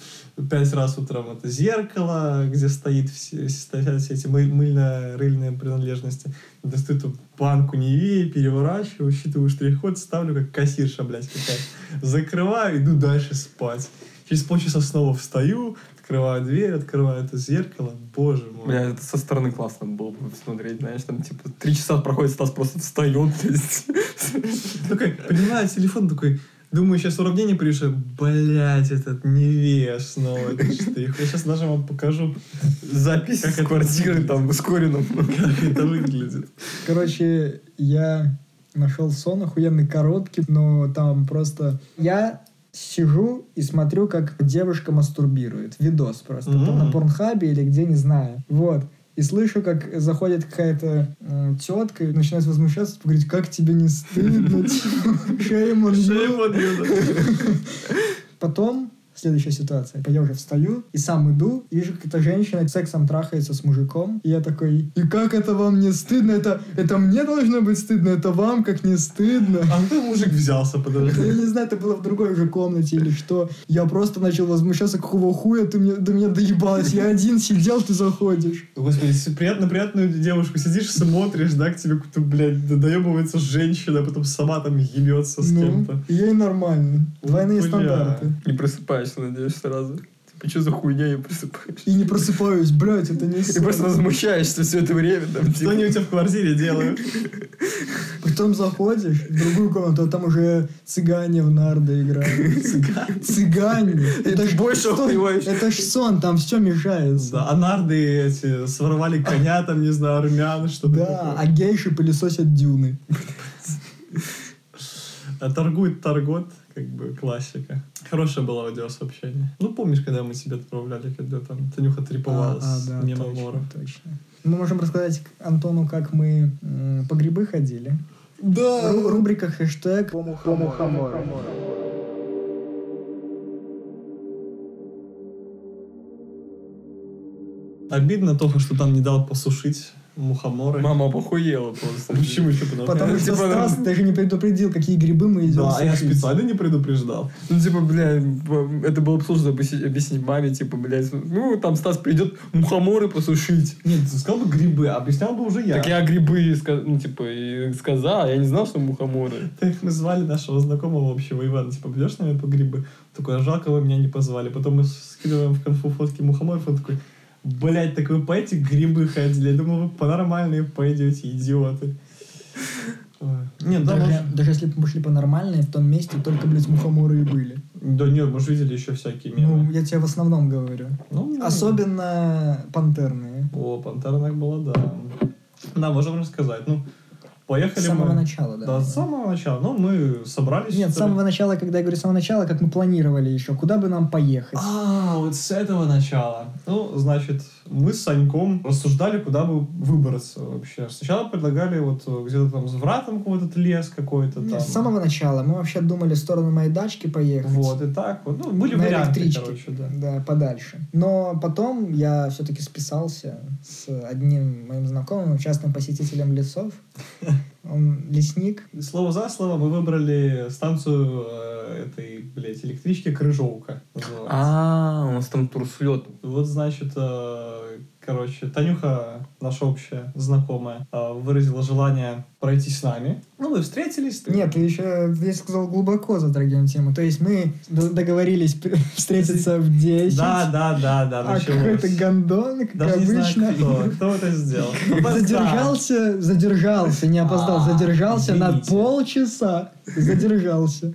пять раз утром это зеркало, где стоит все, стоят все эти мы- мыльно-рыльные принадлежности. Достаю эту банку Невея, переворачиваю, считываю штрих-код, ставлю как кассирша, блядь, какая Закрываю, иду дальше спать. Через полчаса снова встаю, открываю дверь, открываю это зеркало. Боже мой. Бля, это со стороны классно было бы смотреть, знаешь, там, типа, три часа проходит, Стас просто встает. *laughs* Такой, поднимаю телефон, такой, думаю, сейчас уравнение пришло. Блять, этот Невея снова, этот штрих. Я сейчас даже вам покажу, Запись Как с квартиры выглядит? там ускоренным. как это выглядит. Короче, я нашел сон охуенный короткий, но там просто... Я сижу и смотрю, как девушка мастурбирует. Видос просто. Там на порнхабе или где, не знаю. Вот. И слышу, как заходит какая-то м, тетка и начинает возмущаться, типа, говорить, как тебе не стыдно? *laughs* Типа, Shame on you». Shame on you, да. *laughs* Потом следующая ситуация. Я уже встаю и сам иду, и вижу, как эта женщина сексом трахается с мужиком. И я такой, и как это вам не стыдно? Это, это мне должно быть стыдно, это вам как не стыдно. А где мужик взялся, Я подожди? не знаю, это было в другой уже комнате или что. Я просто начал возмущаться, какого хуя ты мне, до меня доебалась. Я один сидел, ты заходишь. Господи, приятно, приятную девушку сидишь, смотришь, да, к тебе какую-то, блядь, доебывается женщина, а потом сама там ебется с Ну, кем-то. ей нормально. Двойные Бля. стандарты. Не просыпаешься, надеюсь, сразу. Типа, что за хуйня не просыпаешься? И не просыпаюсь, блядь, это не И просто возмущаешься все это время. Там, Что типа, они у тебя в квартире делают? Потом заходишь в другую комнату, а там уже цыгане в нарды играют. Цыгане. Это ж больше. Это ж сон, там все мешается. Да, а нарды эти своровали коня, там, не знаю, армян, что-то Да, а гейши пылесосят дюны. А торгует Торгот, как бы классика. Хорошее было аудиосообщение. Ну, помнишь, когда мы тебе отправляли, когда там Танюха треповала А, а, да, мимо точно, точно. Мы можем рассказать Антону, как мы м, по грибы ходили. Да! Ру- рубрика хэштег «Помухомора». Обидно только, что там не дал посушить мухоморы. Мама похуела просто. Почему еще потому? Потому что Типа, Стас даже не предупредил, какие грибы мы идем Да, а я специально не предупреждал. Ну, типа, бля, это было бы сложно объяснить, маме, типа, блядь, ну, там Стас придет мухоморы посушить. Нет, ты сказал бы грибы, а объяснял бы уже я. Так я грибы, ну, типа, и сказал, а я не знал, что мухоморы. Так мы звали нашего знакомого общего Ивана, типа, пойдешь с нами по грибы? Такой, а жалко, вы меня не позвали. Потом мы скидываем в конфу фотки мухоморов, он такой, блять, так вы по эти грибы ходили? Я думал, вы по нормальные пойдете, идиоты. Нет, да, даже, может- даже если бы мы шли по нормальной, в том месте только, блядь, мухоморы и были. Да нет, мы же видели еще всякие Ну, мемы. я тебе в основном говорю. Ну, Особенно пантерные. О, пантерных было, да. Да, можем рассказать. Ну, поехали С самого мы... начала, да. Да, с самого начала. Ну, мы собрались... Нет, с самого начала, когда я говорю с самого начала, как мы планировали еще, куда бы нам поехать. А, вот с этого начала. Ну, значит, мы с Саньком рассуждали, куда бы выбраться вообще. Сначала предлагали вот э, где-то там с вратом какой-то лес какой-то Нет, там. с самого начала. Мы вообще думали в сторону моей дачки поехать. Вот, и так вот. Ну, были на варианты, электричке. короче, да. Да, подальше. Но потом я все-таки списался с одним моим знакомым, частным посетителем лесов. *laughs* Он лесник. Слово за слово мы выбрали станцию э, этой, блядь, электрички Крыжовка. А, у нас там турслет. Вот, значит, э, короче, Танюха, наша общая знакомая, э, выразила желание пройти с нами. Ну, мы встретились. Нет, ты еще, я сказал, глубоко затрагиваем тему. То есть мы договорились *laughs* встретиться в 10. Да, да, да, да, А какой-то гондон, как Даже не обычно. знаю, кто, кто это сделал. *laughs* Опоздал. Задержался, задержался, не опоздал, А, задержался на полчаса. Задержался.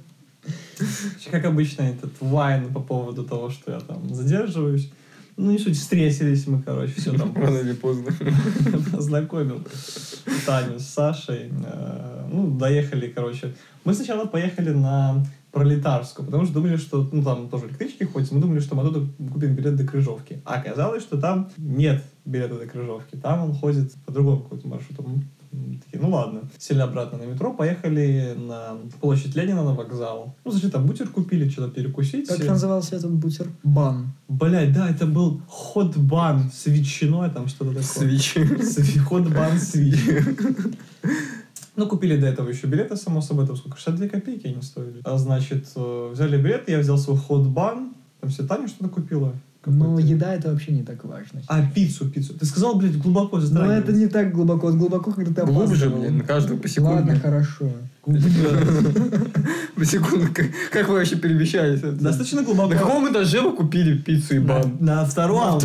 Как обычно, этот вайн по поводу того, что я там задерживаюсь. Ну, не суть, встретились мы, короче, все там Рано или поздно. *laughs* познакомил Таню с Сашей. Э, Ну, доехали, короче. Мы сначала поехали на Пролетарскую, потому что думали, что, ну, там тоже электрички ходят, мы думали, что мы оттуда купим билет до Крыжовки. А оказалось, что там нет билета до Крыжовки, там он ходит по другому какому-то маршруту. Такие, ну ладно. Сели обратно на метро, поехали на площадь Ленина, на вокзал. Ну, зачем там бутер купили, что-то перекусить. Как назывался этот бутер? Бан. Блять, да, это был хот-бан с ветчиной, там что-то такое. Свечи. Сви- Хот-бан с ветчиной. Ну, купили до этого еще билеты, само собой, там сколько, 62 копейки они стоили. А, значит, э, взяли билет, я взял свой хот-бан, там все Таня что-то купила. Но еда это вообще не так важно. А, пиццу, пиццу. Ты сказал, блядь, глубоко Но затрагивать. это не так глубоко. Вот глубоко, когда ты Глубже, опаздывал. блин, на каждую по Ладно, секунде. хорошо. *laughs* По секунду. Как, как вы вообще перемещались? Достаточно глубоко. На каком этаже вы купили пиццу и бан? На втором.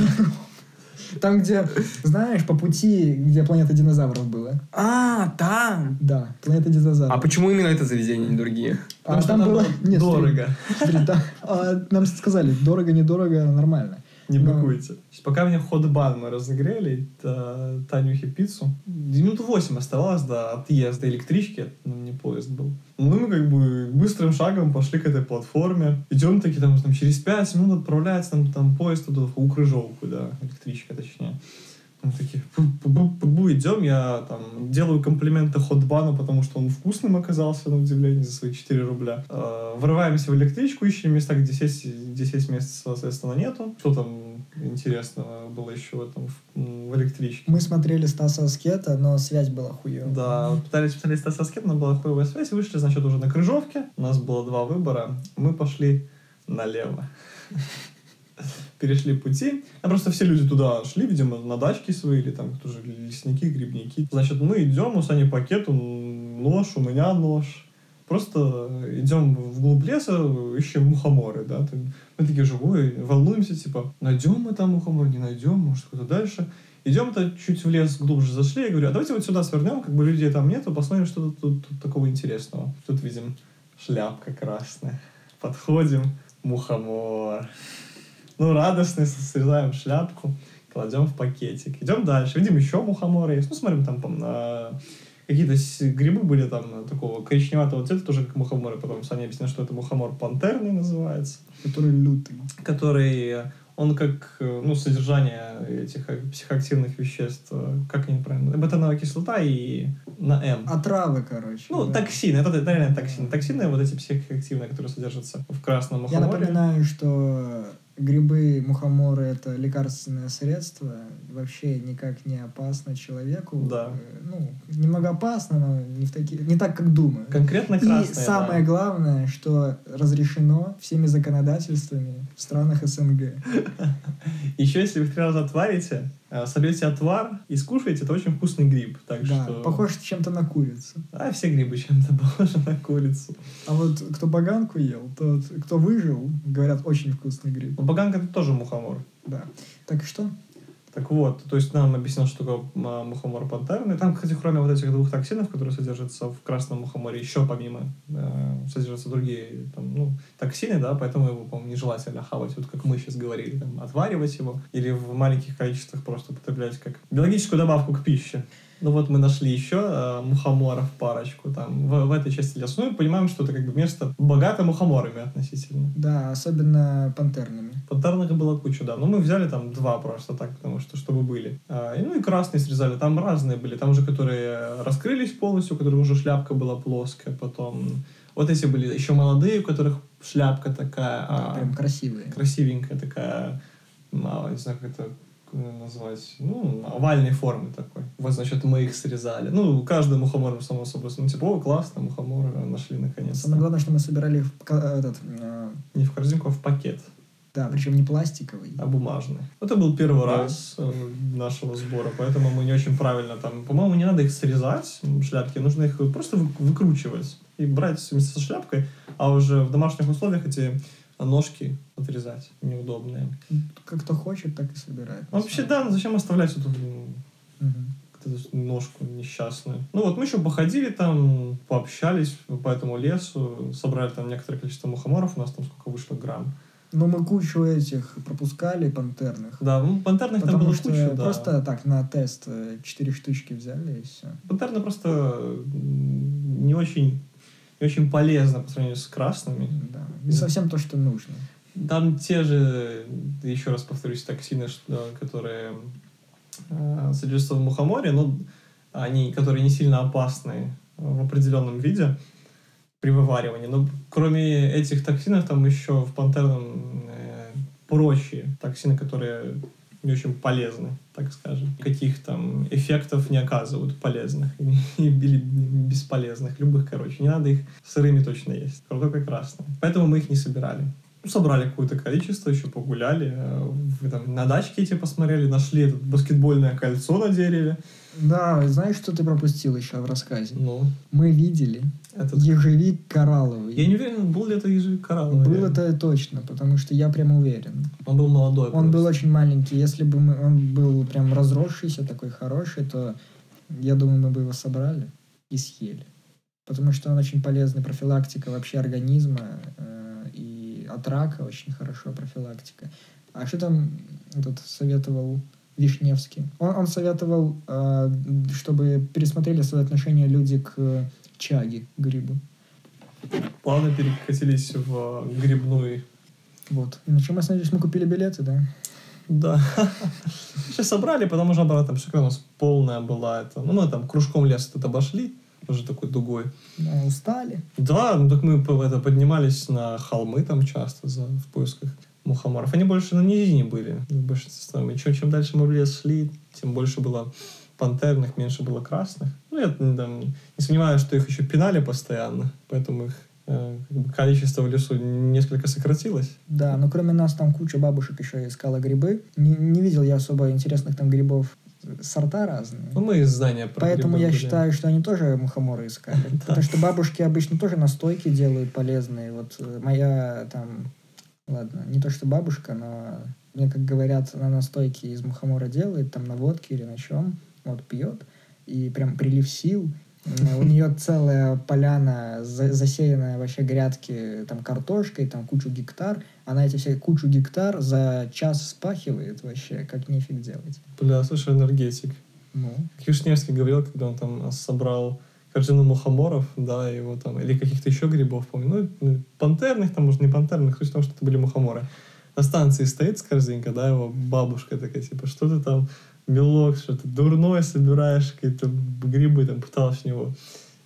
Там, где, знаешь, по пути, где планета динозавров была. А, там. Да, планета динозавров. А почему именно это заведение, не другие? А Потому что там там было... было Нет, смотри, дорого. смотри, там- а, нам сказали, дорого-недорого, нормально. Не Но- быкуйте. Пока мне хот-бан мы разогрели, та- Танюхе пиццу, минут 8 оставалось до отъезда электрички, ну, не поезд был. Ну, мы как бы быстрым шагом пошли к этой платформе. Идем такие, там, там через 5 минут отправляется там, там поезд туда, в Крыжовку, да, электричка точнее. Мы такие, пу-пу-пу-пу, идем, я там делаю комплименты хот-бану, потому что он вкусным оказался, на удивление, за свои 4 рубля. Э, Врываемся в электричку, ищем места, где сесть, где сесть мест, соответственно, нету. Что там интересного было еще в этом, в, электричке? Мы смотрели Стаса Аскета, но связь была хуевая. Да, пытались посмотреть Стаса Аскета, но была хуевая связь, вышли, значит, уже на Крыжовке. У нас было два выбора. Мы пошли налево. Перешли пути. А просто все люди туда шли, видимо, на дачки свои, или там тоже лесники, грибники. Значит, мы идем, у Сани пакет, нож, у меня нож. Просто идем вглубь леса, ищем мухоморы, да. Мы такие живые, волнуемся, типа, найдем мы там мухомор, не найдем, может, куда дальше. Идем-то чуть в лес глубже зашли, я говорю, а давайте вот сюда свернем, как бы людей там нету, посмотрим, что тут, тут- тут такого интересного. Тут видим шляпка красная. Подходим, мухомор. Ну, радостный, срезаем шляпку, кладем в пакетик. Идем дальше, видим еще мухоморы есть. Ну, смотрим, там, там на- какие-то грибы были там э, такого коричневатого цвета, тоже как мухоморы. Потом Саня объяснил, что это мухомор пантерный называется Который лютый. который он как э, ну, содержание этих психоактивных веществ, э, как они правильно, бетоновая кислота и на М. Отравы, короче. ну, да. токсины, это, это реально токсины. Токсины вот эти психоактивные, которые содержатся в красном Я мухоморе. напоминаю, что грибы, мухоморы — это лекарственное средство, вообще никак не опасно человеку. Да. Э, Ну, немного опасно, но не, в таки... не так, как думаю. Конкретно И красные. самое да. главное, что разрешено всеми законодательствами в странах СНГ. *laughs* Еще если вы три раза отварите, э, соберете отвар и скушаете, это очень вкусный гриб. Так Да, что... похож чем-то на курицу. А все грибы чем-то *laughs* похожи на курицу. А вот кто баганку ел, тот, кто выжил, говорят, очень вкусный гриб. Но баганка это тоже мухомор. Да. Так что? Так вот, то есть нам объяснил, что такое а, мухомор пантерный. Там, кстати, кроме вот этих двух токсинов, которые содержатся в красном мухоморе, еще помимо э, содержатся другие там, ну, токсины, да, поэтому его, по-моему, нежелательно хавать, вот как мы сейчас говорили, там, отваривать его или в маленьких количествах просто употреблять как биологическую добавку к пище. Ну вот мы нашли еще э, мухоморов парочку там в, в этой части леса. Ну и понимаем, что это как бы место богато мухоморами относительно. Да, особенно пантерными. Пантерных было куча, да. Но мы взяли там два просто так, потому что чтобы были. А, и, ну и красные срезали. Там разные были. Там уже которые раскрылись полностью, у которых уже шляпка была плоская. Потом вот эти были еще молодые, у которых шляпка такая... Да, а, прям красивые. красивенькая такая, а, не знаю, как это назвать, ну, овальной формы такой. Вот, значит, мы их срезали. Ну, каждый мухомор, само собой, ну, типа, о, классно, мухомор нашли наконец. Самое главное, что мы собирали в ка- этот, э, Не в корзинку, а в пакет, да, причем не пластиковый. а бумажный. Это был первый Да. раз э, нашего сбора, поэтому мы не очень правильно там... По-моему, не надо их срезать, шляпки, нужно их просто вы- выкручивать и брать вместе со шляпкой, а уже в домашних условиях эти ножки отрезать неудобные. Как кто хочет, так и собирает. Ну, Вообще, да, ну зачем оставлять эту эту ножку несчастную. Ну вот мы еще походили там, пообщались по этому лесу, собрали там некоторое количество мухоморов, у нас там сколько вышло грамм. Но мы кучу этих пропускали пантерных. Да, ну пантерных там было что куча, да. просто так на тест э, четыре штучки взяли и все. Пантерны просто не очень, не очень полезно по сравнению с красными. Да. Не совсем то, что нужно. Там те же, еще раз повторюсь, токсины, что- которые э, содержатся в мухоморе, но они, которые не сильно опасны в определенном виде при вываривании. Но кроме этих токсинов, там еще в пантерном э, прочие токсины, которые не очень полезны, так скажем. Каких там эффектов не оказывают полезных *laughs* или бесполезных. Любых, короче. Не надо их сырыми точно есть. Только красные. Поэтому мы их не собирали. Собрали какое-то количество, еще погуляли, э, там, на дачке эти посмотрели, нашли это баскетбольное кольцо на дереве. Да, знаешь, что ты пропустил еще в рассказе? Ну, Мы видели этот... ежевик коралловый. Я не уверен, был ли это ежик коралловый. Был это точно, потому что я прям уверен. Он был молодой. Он был просто. очень маленький. Если бы мы, он был прям разросшийся, такой хороший, то я думаю, мы бы его собрали и съели. Потому что он очень полезный, профилактика вообще организма э, и от рака очень хорошо профилактика. А что там этот советовал Вишневский? Он, он советовал, э, чтобы пересмотрели свои отношения люди к чаге, грибу. Плавно перекатились в э, грибной Вот. И на чем мы остановились? Мы купили билеты, да? Да. *laughs* Сейчас собрали, потом уже обратно пришли, когда у нас полная была это. Ну, мы там кружком лес тут обошли, уже такой дугой. Да, устали. Да, ну так мы это, поднимались на холмы там часто за, в поисках мухоморов. Они больше на низине были в большинстве. И чем, чем дальше мы в лес шли, тем больше было пантерных, меньше было красных. Ну, я там, не сомневаюсь, что их еще пинали постоянно, поэтому их э, как бы количество в лесу несколько сократилось. Да, но кроме нас там куча бабушек еще искала грибы. Не, не видел я особо интересных там грибов. Сорта разные. Ну, мы из здания про Поэтому я были. считаю, что они тоже мухоморы искали. *laughs* Потому что бабушки обычно тоже настойки делают полезные. Вот э, моя там... Ладно, не то что бабушка, но мне, как говорят, она настойки из мухомора делает, там на водке или на чем, вот пьет, и прям прилив сил. У нее целая поляна, за- засеянная вообще грядки там картошкой, там кучу гектар. Она эти все кучу гектар за час спахивает вообще, как нефиг делать. Бля, слушай, энергетик. Ну, Как Вишневский говорил, когда он там собрал корзину мухоморов, да, его там, или каких-то еще грибов, помню, ну, ну, пантерных, там, может, не пантерных, суть в том, что это были мухоморы. На станции стоит с корзинка, да, его бабушка такая, типа, что ты там, белок, что ты дурной собираешь, какие-то грибы, там, пыталась у него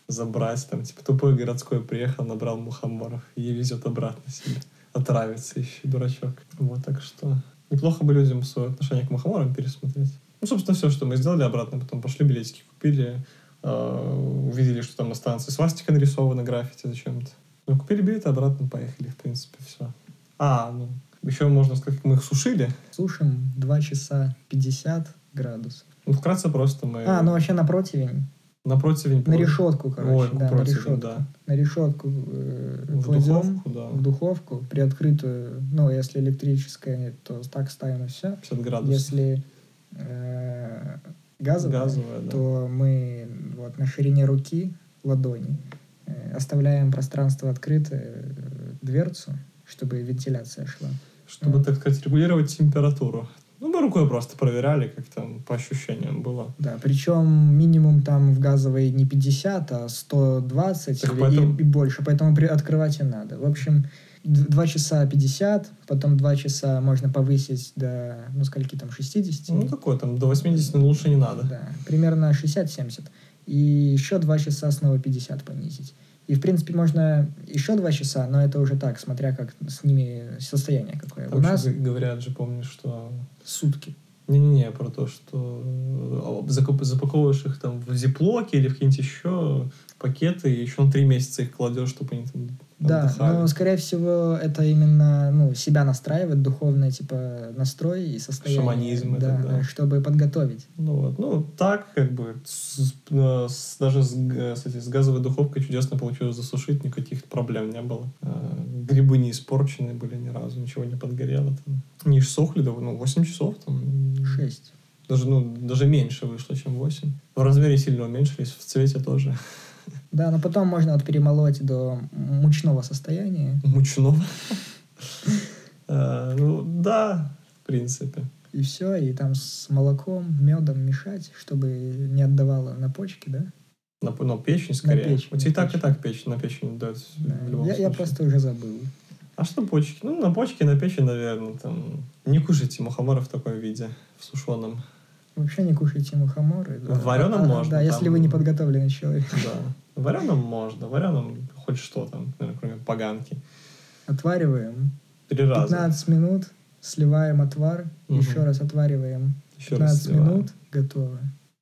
забрать, там, типа, тупой городской приехал, набрал мухоморов и везет обратно себе. Отравится еще, дурачок. Вот, так что неплохо бы людям свое отношение к мухоморам пересмотреть. Ну, собственно, все, что мы сделали обратно, потом пошли билетики купили, увидели, что там на станции свастика нарисована, граффити зачем-то. Ну, купили билеты, обратно поехали, в принципе, все. А, ну, еще можно сказать, мы их сушили. сушим 2 часа 50 градусов. Ну, вкратце просто мы А, ну вообще на противень. на противень... На решетку, короче. Ой, да, на противень, решетку. да. На решетку э, В кладем духовку, да. в духовку, приоткрытую. Ну, если электрическая, то так ставим и все. 50 градусов. Если э, газовая, Газовая, да. то мы вот на ширине руки, ладони, э, оставляем пространство открытое, э, дверцу, чтобы вентиляция шла. Чтобы, так сказать, регулировать температуру. Ну, мы рукой просто проверяли, как там по ощущениям было. Да, причем минимум там в газовой не 50, а 120 Так или поэтому- и, и больше, поэтому при, открывать и надо. В общем, 2 часа 50, потом 2 часа можно повысить до, ну, скольки там, 60? Ну, такое, там, до 80 но лучше не надо. Да, примерно 60-70. И еще 2 часа снова 50 понизить. И, в принципе, можно еще 2 часа, но это уже так, смотря как с ними состояние какое. Там У нас говорят же, помнишь, что... сутки. Не-не-не, про то, что э, запаковываешь их там в зиплоки или в какие-нибудь еще пакеты, и еще на три месяца их кладешь, чтобы они там Да, отдыхали. но, скорее всего, это именно ну, себя настраивает, духовный типа настрой и состояние. Шаманизм да, это, да. чтобы подготовить. Ну вот, ну так как бы с- э, с- даже с, г- с, газовой духовкой чудесно получилось засушить, никаких проблем не было. Э, Грибы не испорчены были ни разу, ничего не подгорело. Там. Они ж сохли, да, ну, 8 часов там. Шесть. Даже, ну, даже меньше вышло, чем 8. В размере сильно уменьшились, в цвете тоже. Да, но потом можно вот перемолоть до мучного состояния, Мучного. Э, *laughs* Ну, да, в принципе. и все, и там с молоком, медом мешать, чтобы не отдавало на почки, да? На, ну, печень скорее. печень, У тебя и на так, и так печень, на печень дают Да, в любом я, я просто уже забыл. А что почки? Ну, на почки, на печень, наверное, там... Не кушайте мухомора в таком виде, в сушеном. Вообще не кушайте мухоморы. да. В вареном А, можно, Да, если там- вы не подготовленный человек. Да. Вареном можно, вареном хоть что там, наверное, кроме поганки. Отвариваем. Три раза. 15 минут, сливаем отвар, Мгм. еще раз отвариваем. Еще раз 15 сливаем. минут, готово.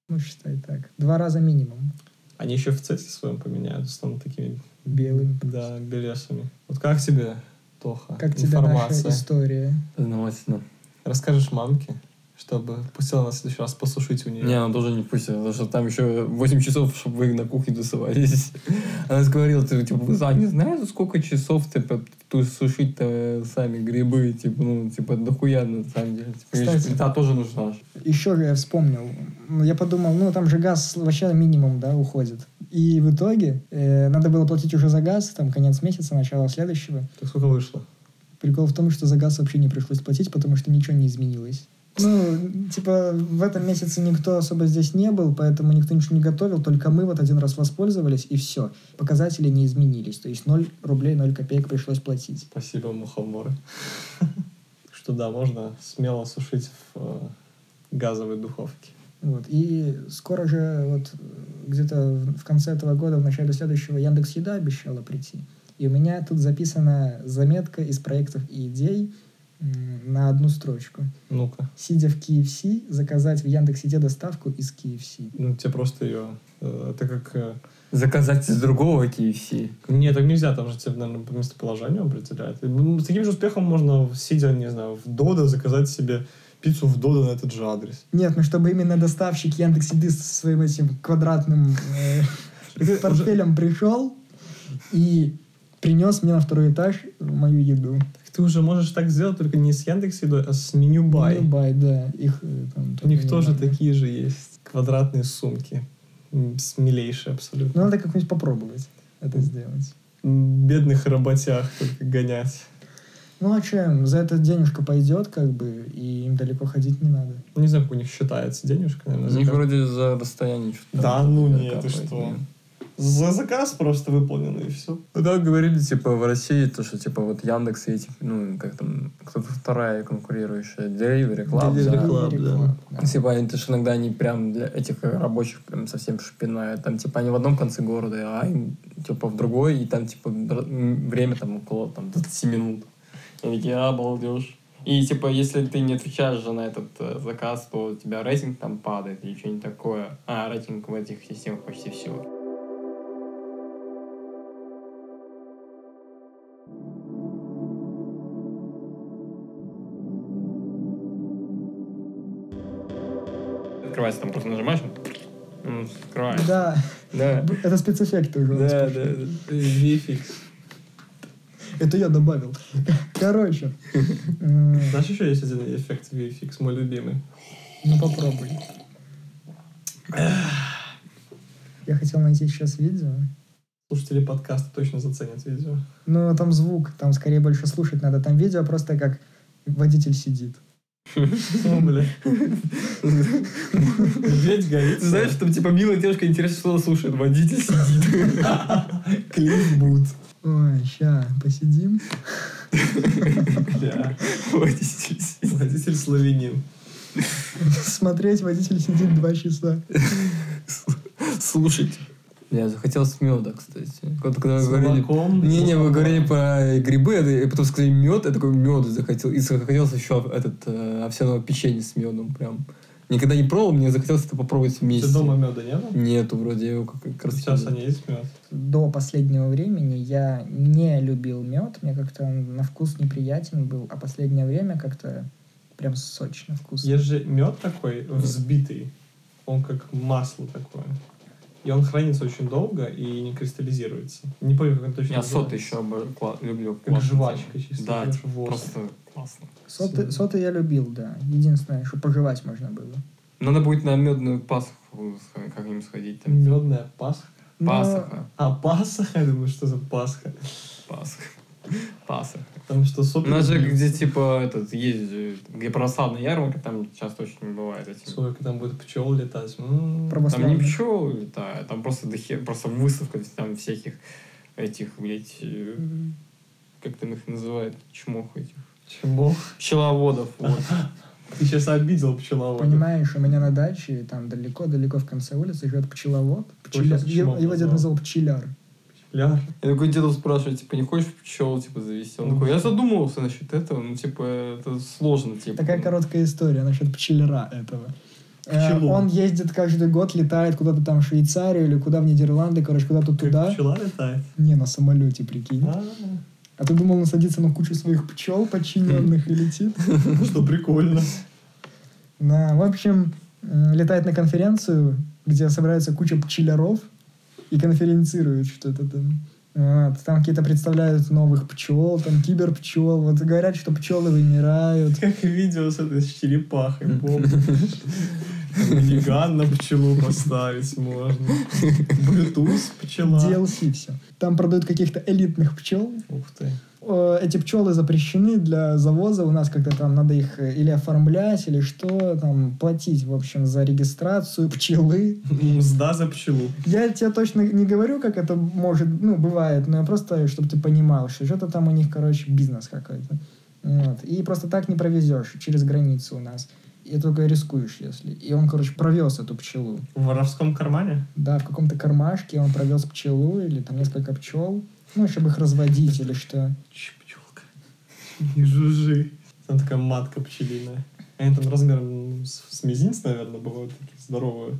Ну, считай так. Два раза минимум. Они еще в цвете своем поменяются, станут такими, Белым. да, белесами. Вот как тебе, Тоха, Как тебе наша история? Познавательно. Расскажешь мамке, чтобы пустила нас в следующий раз посушить у нее. Не, она тоже не пустила, потому что там еще 8 часов, чтобы вы на кухне тусовались. *laughs* Она говорила, ты, типа, вы не знаете, сколько часов типа, тут сушить-то сами грибы, типа, ну, типа, дохуя на самом деле. Типа, Кстати. плита тоже нужна. Еще же я вспомнил. Я подумал, ну, там же газ вообще минимум, да, уходит. И в итоге э, надо было платить уже за газ, там, конец месяца, начало следующего. Так сколько вышло? Прикол в том, что за газ вообще не пришлось платить, потому что ничего не изменилось. Ну, типа, в этом месяце никто особо здесь не был, поэтому никто ничего не готовил, только мы вот один раз воспользовались, и все. Показатели не изменились. То есть 0 рублей 0 копеек пришлось платить. Спасибо, мухоморы. *laughs* Что да, можно смело сушить в э, газовой духовке. Вот. И скоро же, вот где-то в конце этого года, в начале следующего, Яндекс Еда обещала прийти. И у меня тут записана заметка из проектов и идей на одну строчку. Ну-ка. Сидя в KFC, заказать в Яндекс.Еде доставку из KFC. Ну, тебе просто ее... э, это как... э, Заказать из другого KFC. Не, так нельзя, там же тебе, наверное, по местоположению определяют. Ну, С таким же успехом можно, сидя, не знаю, в Додо, заказать себе пиццу в Додо на этот же адрес. Нет, ну чтобы именно доставщик Яндекс.Еды со своим этим квадратным э, портфелем пришел и принес мне на второй этаж мою еду. Ты уже можешь так сделать, только не с Яндекс Едой, а с меню Бай. Ну, бай, да. Их э, там У них тоже много. такие же есть. Квадратные сумки. Смелейшие абсолютно. Ну, надо как-нибудь попробовать это сделать. Бедных работяг только гонять. Ну, а чем? За это денежка пойдет, как бы, и им далеко ходить не надо. Ну, Не знаю, как у них считается денежка, наверное. У них вроде за расстояние что-то. Да ну нет, ты что? нет. За заказ просто выполненный, и все. Когда говорили, типа, в России, то, что, типа, вот Яндекс и эти, ну, как там, кто-то вторая конкурирующая, Delivery Club, Delivery да. Club, да. Club, да. Типа, они тоже иногда они прям для этих рабочих прям совсем шпиная. Там, типа, они в одном конце города, а им, типа, в другой, и там, типа, время там около, там, 20 минут. И такие, обалдеж. И, типа, если ты не отвечаешь же на этот э, заказ, то у тебя рейтинг там падает или что-нибудь такое. А, рейтинг в этих системах почти все. Открывается, там просто нажимаешь, он открывается. Да, Да. это спецэффекты уже. Да, да, да. VFX. Это я добавил. Короче. *laughs* Знаешь, еще есть один эффект VFX, мой любимый. Ну попробуй. Я хотел найти сейчас видео. Слушатели подкаста точно заценят видео. Но там звук, там скорее больше слушать надо. Там видео просто как водитель сидит. О, бля. Медведь горит. Знаешь, там типа милая девушка, интересно, что она слушает. Водитель сидит. Клифф Бут. Ой, ща, посидим. Водитель сидит. Водитель славянин. Смотреть, водитель сидит два часа. Слушать. Я захотел с меда, кстати. Вот когда вы С говорили... молоком. Не-не, вы говорили про грибы, это- и потом сказали мед, я такой меду захотел. И захотелось еще этот э, овсяного печенья с медом прям. Никогда не пробовал, мне захотелось это попробовать У тебя вместе. дома меда не было? Нету, вроде его как, как раз... Сейчас они есть мед. До последнего времени я не любил мед. Мне как-то он на вкус неприятен был. А последнее время как-то прям сочно вкусно. Есть же мед такой взбитый. Он как масло такое. И он хранится очень долго и не кристаллизируется. Не помню, как он точно Я соты называется. еще обо- кла- люблю. Как Классно жвачка чисто, Да, типа, просто классно. Соты, соты я любил, да. Единственное, что пожевать можно было. Надо будет на медную пасху сх- как-нибудь сходить. Там. Медная Пасха. Но Пасха. А, Пасха? Я думаю, что за Пасха. Пасха. Пасха. Там что, У сопли? нас же где типа этот есть где православная ярмарка, там часто очень бывает этим. Сколько там будет пчел летать. М. Правос- Там не пчелы летают, там просто дохе- просто выставка там всяких этих, блядь, э, как там их называют, чмох этих. Чему? Пчеловодов, вот. Ты сейчас обидел пчеловода. Понимаешь, у меня на даче, там далеко-далеко в конце улицы живет пчеловод. Пчеля- Его, дед назвал пчеляр. Ля. Я такой деду спрашиваю, типа, не хочешь пчел, типа, завести? Он такой, я задумывался насчет этого, ну, типа, это сложно, типа. Такая короткая история насчет пчеляра этого. Э, Пчелу. Он ездит каждый год, летает куда-то там в Швейцарию или куда в Нидерланды, короче, куда-то Как туда. пчела летает. Не, на самолете, прикинь. А, А ты думал, он садится на кучу своих пчел подчиненных и летит? *laughs* Что прикольно. Да, в общем, летает на конференцию, где собирается куча пчеляров и конференцирует что-то там. Вот, там какие-то представляют новых пчел, там киберпчел. Вот говорят, что пчелы вымирают. *laughs* Как видео с этой с черепахой, *laughs* помнишь? Миниган на пчелу поставить можно. Bluetooth пчела. DLC все. Там продают каких-то элитных пчел. Ух ты. Э, Эти пчелы запрещены для завоза. У нас как-то там надо их э, или оформлять, или что, там, платить, в общем, за регистрацию пчелы. Мзда за пчелу. Я тебе точно не говорю, как это может, ну, бывает, но просто, чтобы ты понимал, что что-то там у них, короче, бизнес какой-то. Вот. И просто так не провезешь через границу у нас. И только рискуешь, если. И он, короче, провез эту пчелу. В воровском кармане? Да, в каком-то кармашке он провез пчелу или там несколько пчел. Ну, чтобы их разводить или что. Пчелка. Не жужжи. Там такая матка пчелиная. Они там размером с, с мизинец, наверное, бывают такие здоровые.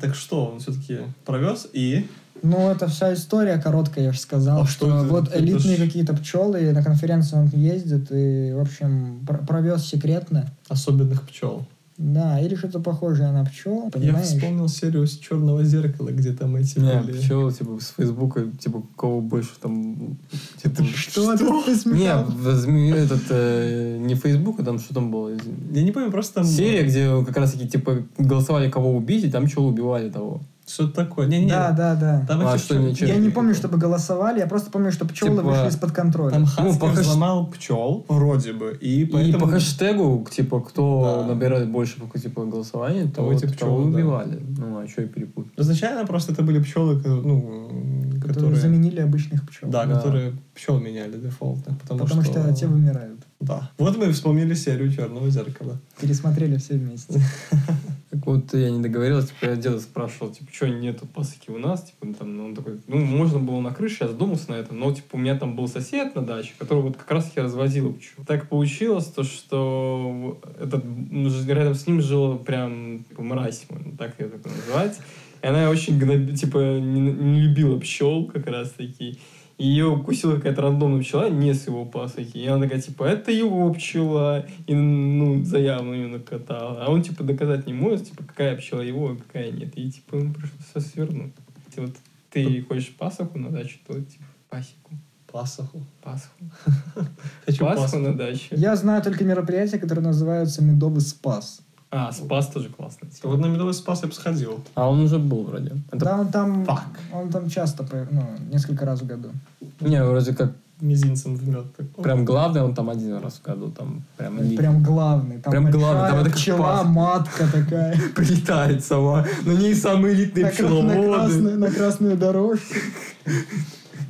Так что, он все-таки провез и... Ну, это вся история короткая, я же сказал, А что, что это? вот Это элитные ж- какие-то пчелы, на конференцию он ездит и, в общем, пр- провез секретно. Особенных пчел. Да, или что-то похожее на пчел, Я понимаешь? вспомнил серию с черного зеркала, где там эти Не, были. пчелы, типа, с Фейсбука, типа, кого больше там... Типа, Что ты, ты Не, этот, э, не Фейсбук, а там что там было? Я не помню, просто там... Серия, где как раз таки, типа, голосовали, кого убить, и там пчелы убивали того. Что-то такое. Не-не. Да, да, да. Там А что, ничего? Я не помню, чтобы голосовали, я просто помню, что пчелы Типа, вышли из-под контроля. Там Хаскер по хэш- взломал пчел, вроде бы, и И поэтому... по хэштегу, типа, кто Да. набирает больше типа, голосований, то Того эти вот того пчелы, да. убивали. Ну, а что и перепутать? Изначально просто это были пчелы, ну, которые, которые... заменили обычных пчел. Да, Да. которые пчел меняли дефолтно. Потому, Потому что... те вымирают. Да. Вот мы вспомнили серию «Черного зеркала». Пересмотрели все вместе. *laughs* Так вот, я не договорился, типа, я деда спрашивал, типа, что нету пасыки у нас, типа, там, ну, он такой, ну, можно было на крыше, я задумался на этом, но, типа, у меня там был сосед на даче, который вот как раз-таки разводил пчел. Так получилось, то, что этот, ну, рядом с ним жила прям, типа, мразь, так ее так называть, и она очень, типа, не, не любила пчел как раз-таки, и ее укусила какая-то рандомная пчела, не с его пасыки. И она такая, типа, это его пчела. И, ну, заяву ее накатала. А он, типа, доказать не может, типа, какая пчела его, а какая нет. И, типа, ему пришлось все свернуть. Если вот ты хочешь пасаху на дачу, то, типа, пасеку. Пасаху. Пасху. *laughs* Хочу Пасху пасху. на даче. Я знаю только мероприятия, которые называются «Медовый спас». А, Спас тоже классный. Вот на Медовый Спас я бы сходил. А он уже был вроде. Это... Да, он там, Фак. он там часто, ну, несколько раз в году. Не, вроде как Мизинцем в мед. такой. прям главный, он там один раз в году. Там прям, элит. Прям главный. Там Прям главный, там это как пчела, пас. матка такая. *laughs* прилетает сама. Но не самые элитные На, кра- на красную, на красную дорожку.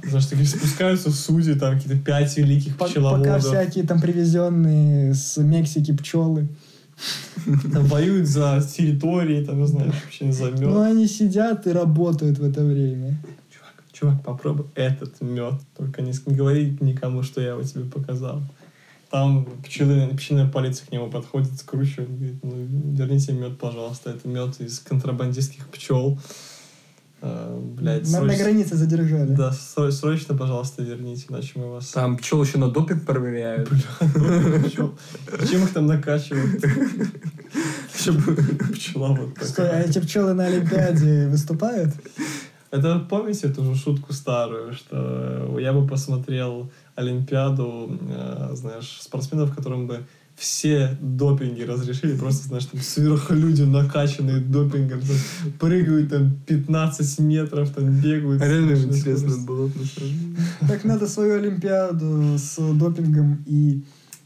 Знаешь, такие спускаются судьи, там какие-то пять великих По- Пока пчеловодов. всякие там привезенные с Мексики пчелы. Там воюют за территории, там, знаешь, вообще за мед. Ну, они сидят и работают в это время. Чувак, чувак, попробуй этот мед. Только не, не говори никому, что я его тебе показал. Там пчелы, пчелиная полиция к нему подходит, скручивает, говорит, ну, верните мед, пожалуйста. Это мед из контрабандистских пчел. А, блядь, На, на границе задержали. Да, сро- срочно, пожалуйста, верните, иначе мы вас... Там пчел еще на допинг проверяют. Пчел. Чем их там накачивают? Чтобы пчела вот Стой, а такая. эти пчелы на Олимпиаде выступают? Это помните эту же шутку старую, что я бы посмотрел Олимпиаду, э, знаешь, спортсменов, которым бы все допинги разрешили, просто, знаешь, там сверхлюди накачанные допингом, там, прыгают там 15 метров, там бегают. Реально Смешно, интересно было. Так надо свою Олимпиаду с допингом и...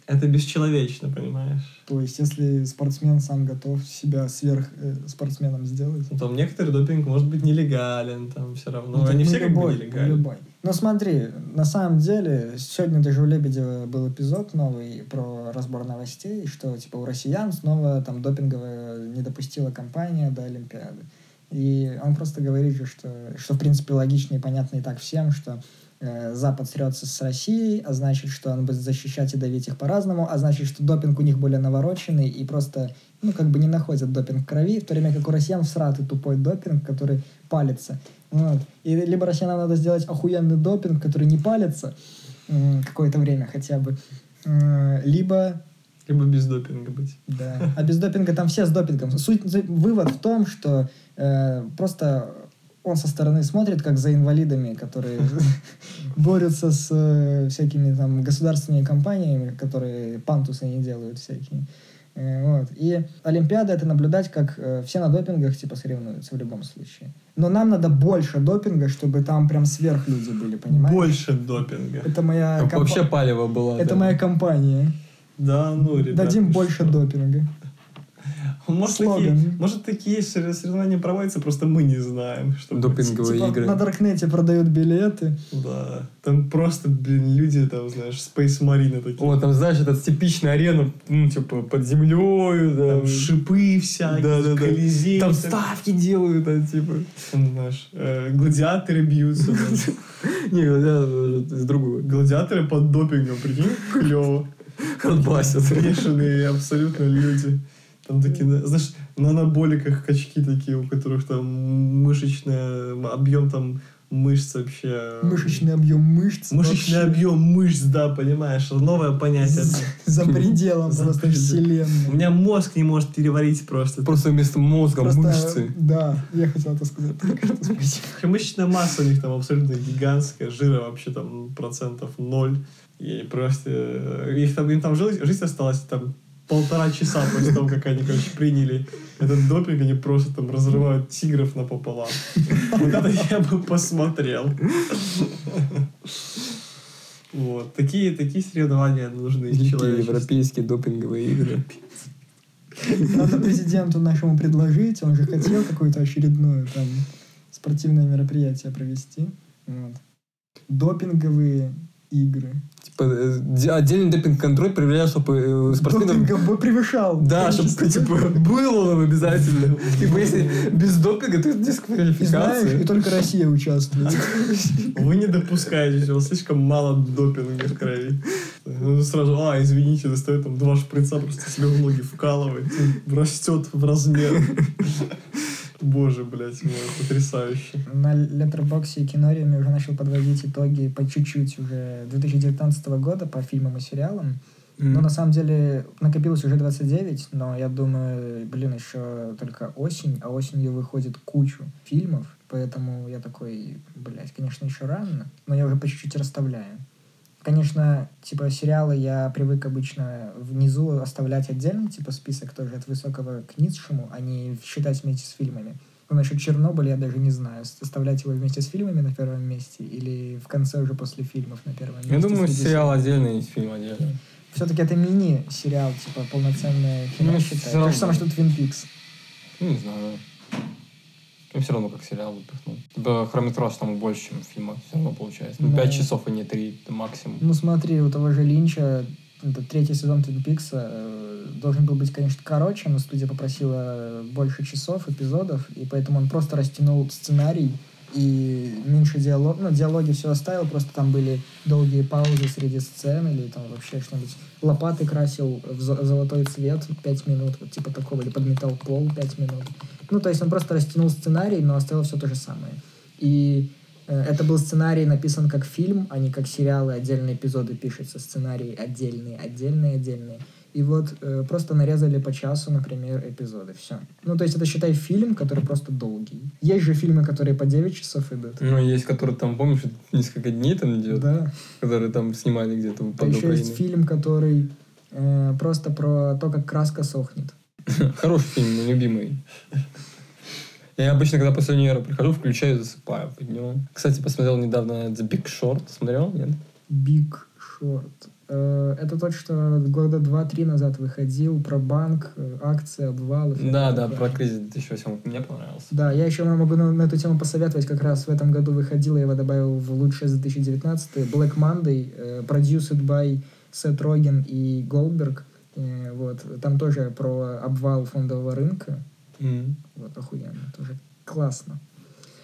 Это бесчеловечно, понимаешь? То есть, если спортсмен сам готов себя сверх э, спортсменом сделать. Ну, Там некоторый допинг может быть нелегален, там все равно. Ну, они все как бы любой, не нелегальны. любой. Но смотри, на самом деле, сегодня даже у Лебедева был эпизод новый про разбор новостей, что типа у россиян снова там допинговая не допустила компания до Олимпиады. И он просто говорит, же, что, что в принципе логично и понятно и так всем, что э, Запад срется с Россией, а значит, что он будет защищать и давить их по-разному, а значит, что допинг у них более навороченный и просто, ну, как бы не находят допинг в крови, в то время как у россиян всратый тупой допинг, который палится. Вот. И либо россиянам надо сделать охуенный допинг, который не палится какое-то время хотя бы, М, либо Либо без допинга быть. да. А без допинга там все с допингом. Суть, суть- вывод в том, что э, просто он со стороны смотрит, как за инвалидами, которые *laughs* борются с э, всякими там государственными компаниями, которые пантусы не делают всякие. Э, вот. И Олимпиада это наблюдать, как э, все на допингах типа соревнуются в любом случае. Но нам надо больше допинга, чтобы там прям сверхлюди были, понимаешь? Больше допинга. Это моя Там компа- Вообще палево было. Это да. моя компания. Да, ну, ребят. Дадим больше что? допинга. Может Слоган. такие, может, такие сор- соревнования проводятся, просто мы не знаем. Что Допинговые Типа игры. на Даркнете продают билеты. Да. Там просто, блин, люди, там, знаешь, Space Marine такие. О, там, знаешь, это типичная арена, ну, типа, под землей. Там шипы всякие, Да-да-да. колизей. Там ставки делают, там, типа. там, знаешь, э, гладиаторы бьются. там. *laughs* Не, это из другого. Гладиаторы под допингом, прикинь, клево. Отбасят. Бешеные абсолютно люди. Там такие, на- знаешь, на анаболиках качки такие, у которых там мышечный объем там мышц вообще. Мышечный объем мышц. Мышечный вообще объем мышц, да, понимаешь, новое понятие. За, за пределом За просто вселенной. У меня мозг не может переварить просто. Просто вместо мозга Просто, мышцы. Да, я хотел это сказать. Мышечная масса у них там абсолютно гигантская, жира вообще там процентов ноль. И просто э, их там, им там жил- жизнь осталась там полтора часа после того, как они, короче, приняли этот допинг, они просто там разрывают тигров напополам. Вот это я бы посмотрел. Вот. Такие, такие соревнования нужны человечества. европейские допинговые игры. Надо президенту нашему предложить, он же хотел какое-то очередное там спортивное мероприятие провести. Вот. Допинговые игры. Типа, э, де- отдельный допинг-контроль проверял, чтобы э, спортсменов... Допингом бы превышал. Да, чтобы, типа, был он обязательно. *laughs* Типа, если без допинга, то И знаешь, и дисквалификация. только Россия участвует. *laughs* Вы не допускаете, у вас слишком мало допинга в крови. Ну, сразу, а, извините, достает там два шприца, просто себе в ноги вкалывает, растет в размер. *laughs* Боже, блядь, мой, потрясающе. На Letterboxd и Кинориуме уже начал подводить итоги по чуть-чуть уже 2019 года по фильмам и сериалам. Ну, на самом деле, накопилось уже 29, но я думаю, блин, еще только осень, а осенью выходит кучу фильмов, поэтому я такой, блядь, конечно, еще рано, но я уже по чуть-чуть расставляю. Конечно, типа сериалы я привык обычно внизу оставлять отдельно, типа список тоже от высокого к низшему, а не считать вместе с фильмами. Но насчет Чернобыля я даже не знаю, оставлять его вместе с фильмами на первом месте или в конце уже после фильмов на первом месте. Я думаю, сериал отдельный, фильм отдельный. Все-таки это мини-сериал, типа полноценное кино Ну, считаю. То же самое, что Твин Пикс. Ну, не знаю. Ну, все равно как сериал выпихнул. Типа хронометраж там больше, чем фильма. Все равно получается. Ну, Да. 5 часов, а не 3, это максимум. Ну смотри, у того же Линча этот третий сезон Твин Пикса э, должен был быть, конечно, короче, но студия попросила больше часов, эпизодов, и поэтому он просто растянул сценарий и меньше диалог, ну, диалоги все оставил, просто там были долгие паузы среди сцен или там вообще что-нибудь. Лопаты красил в зо- золотой цвет 5 минут, вот типа такого, или подметал пол 5 минут. Ну, то есть он просто растянул сценарий, но оставил все то же самое. И э, это был сценарий написан как фильм, а не как сериалы, отдельные эпизоды пишутся, сценарии отдельные, отдельные, отдельные. И вот э, просто нарезали по часу, например, эпизоды. Все. Ну, то есть это, считай, фильм, который просто долгий. Есть же фильмы, которые по 9 часов идут. Ну, есть, который там, помнишь, несколько дней там идет, Да. который там снимали где-то под еще есть фильм, который э, просто про то, как краска сохнет. *laughs* Хороший фильм, мой любимый. Я обычно, когда после универа прихожу, включаю и засыпаю по днем. Кстати, посмотрел недавно The Big Short. Смотрел? Нет? Big Short. Э, Это тот, что года два-три назад выходил про банк, э, акции, обвалы. Да, да, про кризис 2008. Мне понравился. Да, я еще могу на, на эту тему посоветовать. Как раз в этом году выходил, я его добавил в лучшее за 2019 Black Monday, э, produced by Сет Роген и Голдберг. Э, вот. Там тоже про обвал фондового рынка. М. Вот, охуенно. Тоже классно.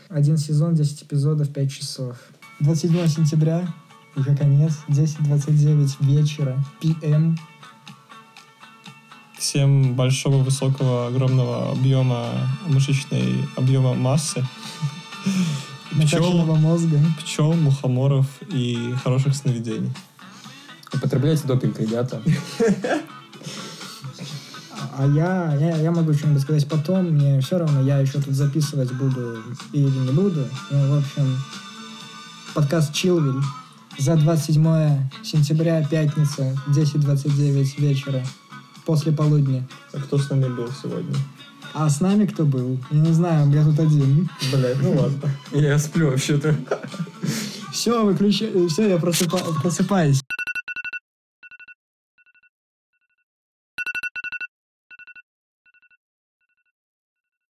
Один сезон, 10 эпизодов, 5 часов. 27 сентября, уже конец, 10.29 вечера, PM. Всем большого, высокого, огромного объема мышечной объема массы. *laughs* Накачанного мозга. Пчел, мухоморов и хороших сновидений. Употребляйте допинг, ребята. *laughs* А я, я, я могу что-нибудь сказать потом, мне все равно, я еще тут записывать буду или не буду. Ну, в общем, подкаст Чилвиль за 27 сентября, пятница, 10.29 вечера, после полудня. А кто с нами был сегодня? А с нами кто был? Я не знаю, я тут один. Блять, ну ладно. Я сплю вообще-то. Все, выключай, все, я просыпа- просыпаюсь.